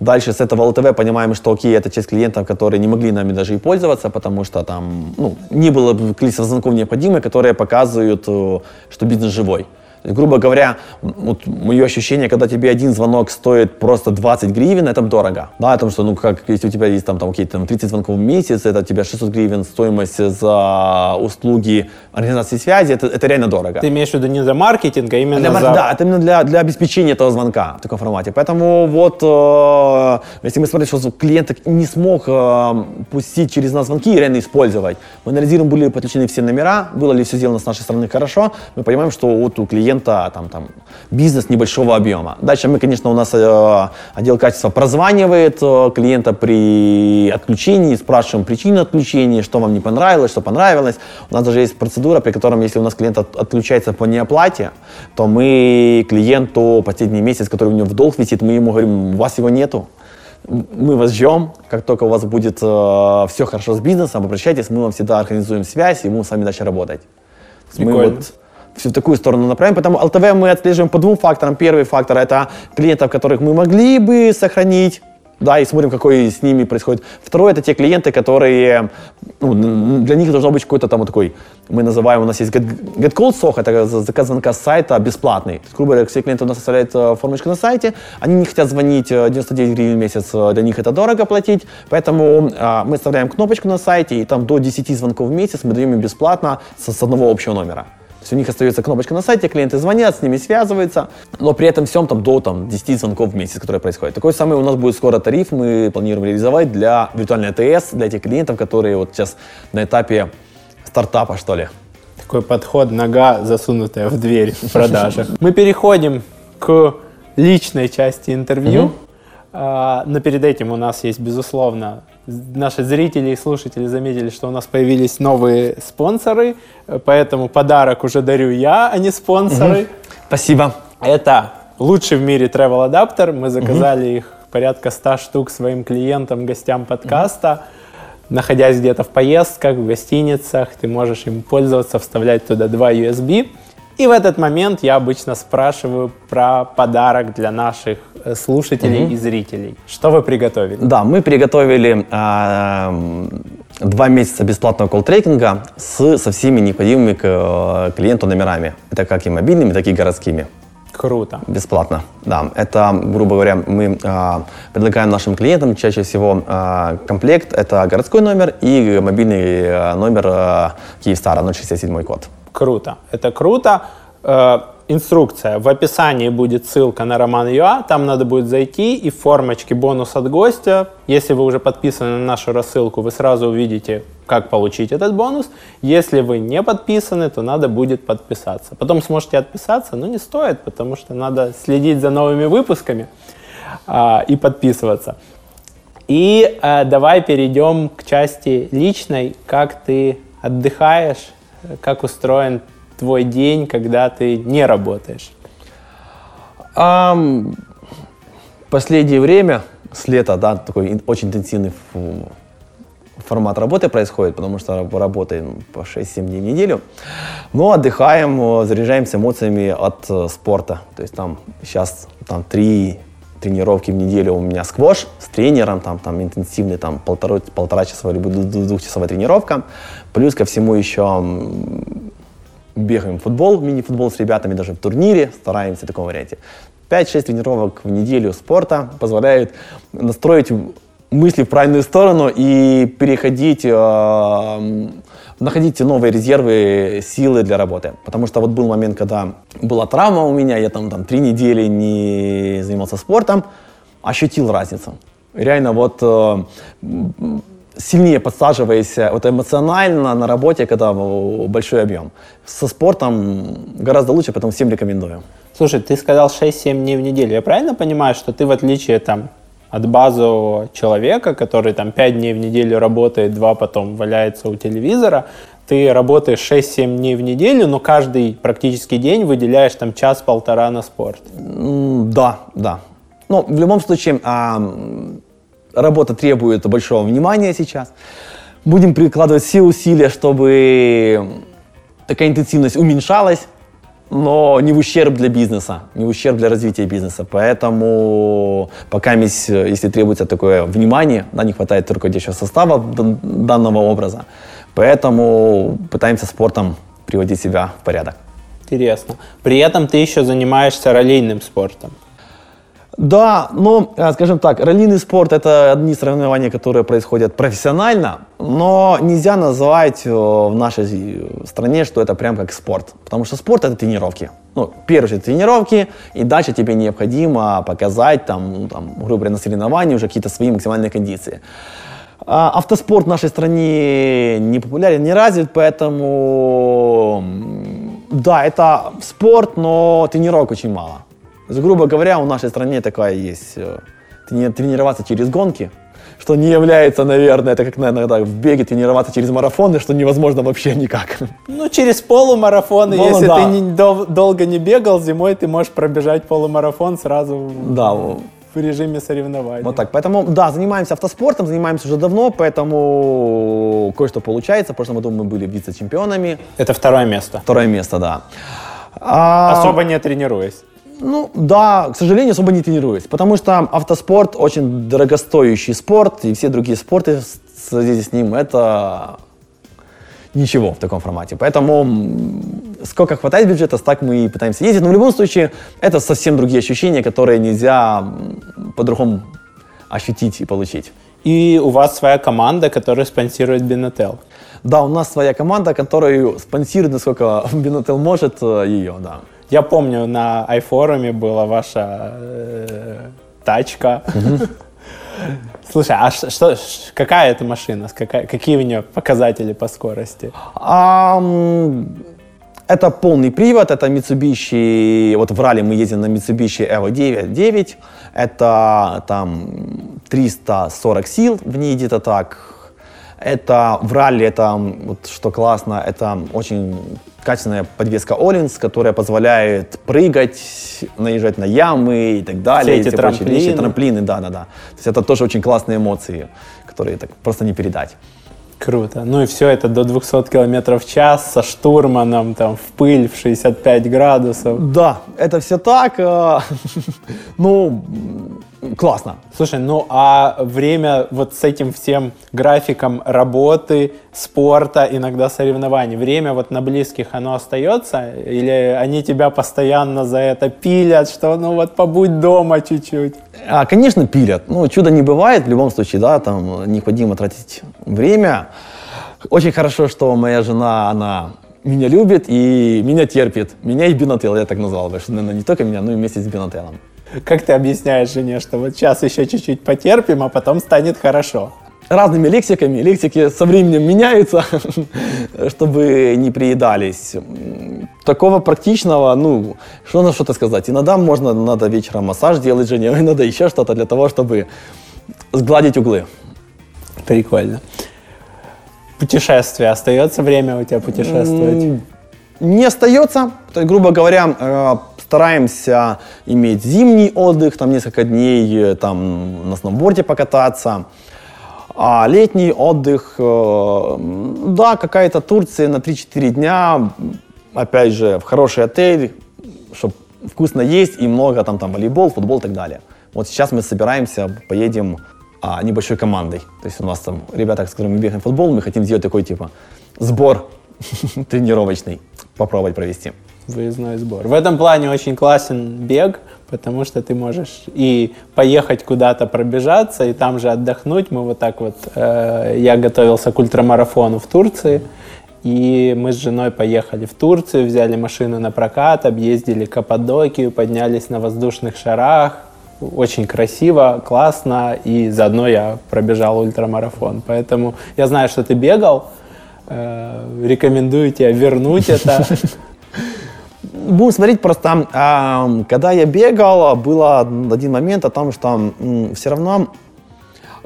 Дальше с этого ЛТВ понимаем, что окей, это часть клиентов, которые не могли нами даже и пользоваться, потому что там ну, не было количества звонков необходимых, которые показывают, э, что бизнес живой. Грубо говоря, вот мое ощущение, когда тебе один звонок стоит просто 20 гривен, это дорого. Да, потому что, ну, как, если у тебя есть там, там, там 30 звонков в месяц, это у тебя 600 гривен стоимость за услуги организации связи, это, это реально дорого. Ты имеешь в виду не за маркетинг, а именно Для марк- за... Да, это именно для, для обеспечения этого звонка в таком формате. Поэтому вот, э, если мы смотрим, что клиент не смог э, пустить через нас звонки и реально использовать, мы анализируем, были ли подключены все номера, было ли все сделано с нашей стороны хорошо, мы понимаем, что вот у клиента там, там, бизнес небольшого объема. Дальше мы, конечно, у нас э, отдел качества прозванивает э, клиента при отключении, спрашиваем причину отключения, что вам не понравилось, что понравилось. У нас даже есть процедура, при котором, если у нас клиент от- отключается по неоплате, то мы клиенту последний месяц, который у него в долг висит, мы ему говорим, у вас его нету, мы вас ждем, как только у вас будет все хорошо с бизнесом, обращайтесь, мы вам всегда организуем связь, и будем с вами дальше работать. Есть Мы Прикольно. вот все в такую сторону направим. Поэтому ЛТВ мы отслеживаем по двум факторам. Первый фактор – это клиентов, которых мы могли бы сохранить, да, и смотрим, какой с ними происходит. Второе, это те клиенты, которые, ну, для них должно быть какой-то там вот такой, мы называем, у нас есть Get, Get Call SOH, это за- заказ звонка с сайта бесплатный. То есть, грубо говоря, все клиенты у нас оставляют э, формочку на сайте, они не хотят звонить э, 99 гривен в месяц, э, для них это дорого платить, поэтому э, мы оставляем кнопочку на сайте, и там до 10 звонков в месяц мы даем им бесплатно с, с одного общего номера. То есть у них остается кнопочка на сайте, клиенты звонят, с ними связываются, но при этом всем там до там, 10 звонков в месяц, которые происходят. Такой самый у нас будет скоро тариф, мы планируем реализовать для виртуальной АТС, для тех клиентов, которые вот сейчас на этапе стартапа, что ли. Такой подход, нога засунутая в дверь в продажах. Мы переходим к личной части интервью. А, но перед этим у нас есть, безусловно, наши зрители и слушатели заметили, что у нас появились новые спонсоры, поэтому подарок уже дарю я, а не спонсоры. Спасибо. Это лучший в мире travel адаптер. Мы заказали их порядка 100 штук своим клиентам, гостям подкаста. Находясь где-то в поездках, в гостиницах, ты можешь им пользоваться, вставлять туда два USB. И в этот момент я обычно спрашиваю про подарок для наших э, слушателей и зрителей. Что вы приготовили? Да, мы приготовили м, два месяца бесплатного колл-трекинга с, со всеми необходимыми к э, клиенту номерами. Это как и мобильными, так и городскими. Круто. Бесплатно, да. Это, грубо говоря, мы а, предлагаем нашим клиентам чаще всего а, комплект. Это городской номер и мобильный а, номер а, Киевстара 067 код. Круто. Это круто. Э, инструкция. В описании будет ссылка на Роман Юа. Там надо будет зайти и в формочке бонус от гостя. Если вы уже подписаны на нашу рассылку, вы сразу увидите, как получить этот бонус. Если вы не подписаны, то надо будет подписаться. Потом сможете отписаться, но не стоит, потому что надо следить за новыми выпусками а, и подписываться. И э, давай перейдем к части личной. Как ты отдыхаешь? Как устроен твой день, когда ты не работаешь? Ам, последнее время, с лета, да, такой очень интенсивный формат работы происходит, потому что раб- работаем по 6-7 дней в неделю. Но отдыхаем, э, заряжаемся эмоциями от э, спорта. То есть там сейчас там три тренировки в неделю у меня сквош с тренером, там, там интенсивный там полтора, полтора ду- ду- двухчасовая тренировка. Плюс ко всему еще бегаем в футбол, мини-футбол с ребятами даже в турнире, стараемся в таком варианте. 5-6 тренировок в неделю спорта позволяет настроить мысли в правильную сторону и переходить, э, м, находить новые резервы, силы для работы. Потому что вот был момент, когда была травма у меня, я там, там три недели не занимался спортом, ощутил разницу. Реально вот э, сильнее подсаживаясь вот эмоционально на работе, когда большой объем. Со спортом гораздо лучше, поэтому всем рекомендую. Слушай, ты сказал 6-7 дней в неделю. Я правильно понимаю, что ты в отличие там от базового человека, который там 5 дней в неделю работает, 2 потом валяется у телевизора, ты работаешь 6-7 дней в неделю, но каждый практически день выделяешь там час-полтора на спорт. Да, да. Но в любом случае а, работа требует большого внимания сейчас. Будем прикладывать все усилия, чтобы такая интенсивность уменьшалась, но не в ущерб для бизнеса, не в ущерб для развития бизнеса. Поэтому пока, если требуется такое внимание, да, не хватает руководящего состава дан- данного образа. Поэтому пытаемся спортом приводить себя в порядок. Интересно. При этом ты еще занимаешься ролейным спортом. Да, но, э, скажем так, раллийный спорт – это одни соревнования, которые происходят профессионально, но нельзя назвать э, в нашей э, стране, что это прям как спорт. Потому что спорт – это тренировки. Ну, очередь тренировки, и дальше тебе необходимо показать, там, ну, там, грубо говоря, на соревновании уже какие-то свои максимальные кондиции. А, Автоспорт в нашей стране не популярен, не развит, поэтому да, это спорт, но тренировок очень мало. Грубо говоря, в нашей стране такая есть э, трени- тренироваться через гонки, что не является, наверное, это как иногда в беге тренироваться через марафоны, что невозможно вообще никак. Ну, через полумарафоны, Полу- если да. ты не дол- долго не бегал, зимой ты можешь пробежать полумарафон сразу Да, в режиме соревнований. Вот так. Поэтому, да, занимаемся автоспортом, занимаемся уже давно, поэтому кое-что получается. В прошлом году мы были вице-чемпионами. Это второе место. Второе место, да. А, Особо не тренируясь. Ну, да, к сожалению, особо не тренируюсь, потому что автоспорт очень дорогостоящий спорт, и все другие спорты в связи с ним это ничего в таком формате. Поэтому сколько хватает бюджета, так мы и пытаемся ездить. Но в любом случае, это совсем другие ощущения, которые нельзя по-другому ощутить и получить. И у вас своя команда, которая спонсирует Бинотел. Да, у нас своя команда, которую спонсирует, насколько Бинотел может, э, ее, да. Я помню, на iForum была ваша э, тачка. Слушай, а что, какая это машина? Какая- какие у нее показатели по скорости? М, это полный привод, это Mitsubishi, вот в ралли мы ездим на Mitsubishi Evo 9, 9 это там 340 сил в ней где-то так. Это в ралли, это, вот, что классно, это очень качественная подвеска Олинс, которая позволяет прыгать, наезжать на ямы и так далее. Все эти и прочие вещи. трамплины. Трамплины, да-да-да. То есть это тоже очень классные эмоции, которые так просто не передать. Круто. Ну и все это до 200 км в час со штурманом, там, в пыль, в 65 градусов. Да, это все так. э, Ну, классно. Слушай, ну а время вот с этим всем графиком работы, спорта, иногда соревнований, время вот на близких оно остается? Или они тебя постоянно за это пилят, что ну вот побудь дома чуть-чуть? А, конечно, пилят. Ну, чуда не бывает в любом случае, да, там необходимо тратить время. Очень хорошо, что моя жена, она меня любит и меня терпит. Меня и Бинотел, я так назвал бы, что, наверное, не только меня, но и вместе с Бинотелом. Как ты объясняешь жене, что вот сейчас еще чуть-чуть потерпим, а потом станет хорошо? разными лексиками. Лексики со временем меняются, чтобы не приедались. Такого практичного, ну, что на что-то сказать. Иногда можно, надо вечером массаж делать жене, иногда еще что-то для того, чтобы сгладить углы. Прикольно. Путешествие. Остается время у тебя путешествовать? Не остается. То есть, грубо говоря, э, стараемся иметь зимний отдых, там несколько дней э, там на сноуборде покататься. А летний отдых, э, да, какая-то Турция на 3-4 дня, опять же, в хороший отель, чтобы вкусно есть и много там, там волейбол, футбол и так далее. Вот сейчас мы собираемся, поедем а, небольшой командой. То есть у нас там ребята, с которыми мы бегаем в футбол, мы хотим сделать такой типа сбор тренировочный, попробовать провести. Выездной сбор. В этом плане очень классен бег, потому что ты можешь и поехать куда-то пробежаться, и там же отдохнуть. Мы вот так вот, э, я готовился к ультрамарафону в Турции, и мы с женой поехали в Турцию, взяли машину на прокат, объездили Каппадокию, поднялись на воздушных шарах. Очень красиво, классно, и заодно я пробежал ультрамарафон. Поэтому я знаю, что ты бегал, э, рекомендую тебе вернуть это. Будем смотреть просто, а, когда я бегал, было один момент о том, что все равно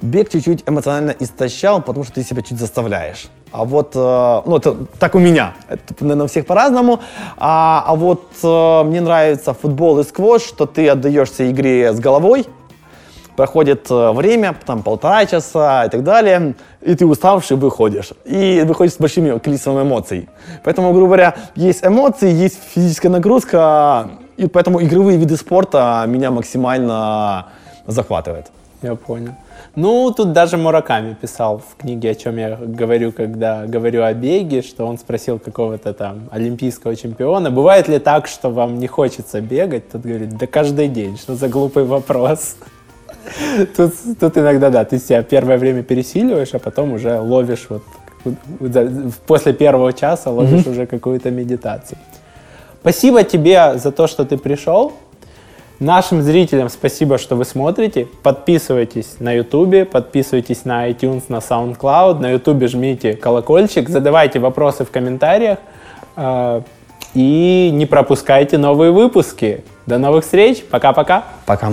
бег чуть-чуть эмоционально истощал, потому что ты себя чуть заставляешь. А вот, э, ну, это так у меня, это, наверное, у всех по-разному. А, а вот э, мне нравится футбол и сквош, что ты отдаешься игре с головой, проходит э, время, там полтора часа и так далее, и ты уставший выходишь. И выходишь с большим количеством эмоций. Поэтому, грубо говоря, есть эмоции, есть физическая нагрузка, и поэтому игровые виды спорта меня максимально захватывают. Я понял. Ну, тут даже Мураками писал в книге, о чем я говорю, когда говорю о беге, что он спросил какого-то там олимпийского чемпиона, бывает ли так, что вам не хочется бегать? Тот говорит, да каждый день, что за глупый вопрос. Тут, тут иногда, да, ты себя первое время пересиливаешь, а потом уже ловишь вот, после первого часа ловишь уже какую-то медитацию. Спасибо тебе за то, что ты пришел. Нашим зрителям спасибо, что вы смотрите. Подписывайтесь на YouTube, подписывайтесь на iTunes, на SoundCloud. На YouTube жмите колокольчик, задавайте вопросы в комментариях. э, И не пропускайте новые выпуски. До новых встреч. Пока-пока. Пока.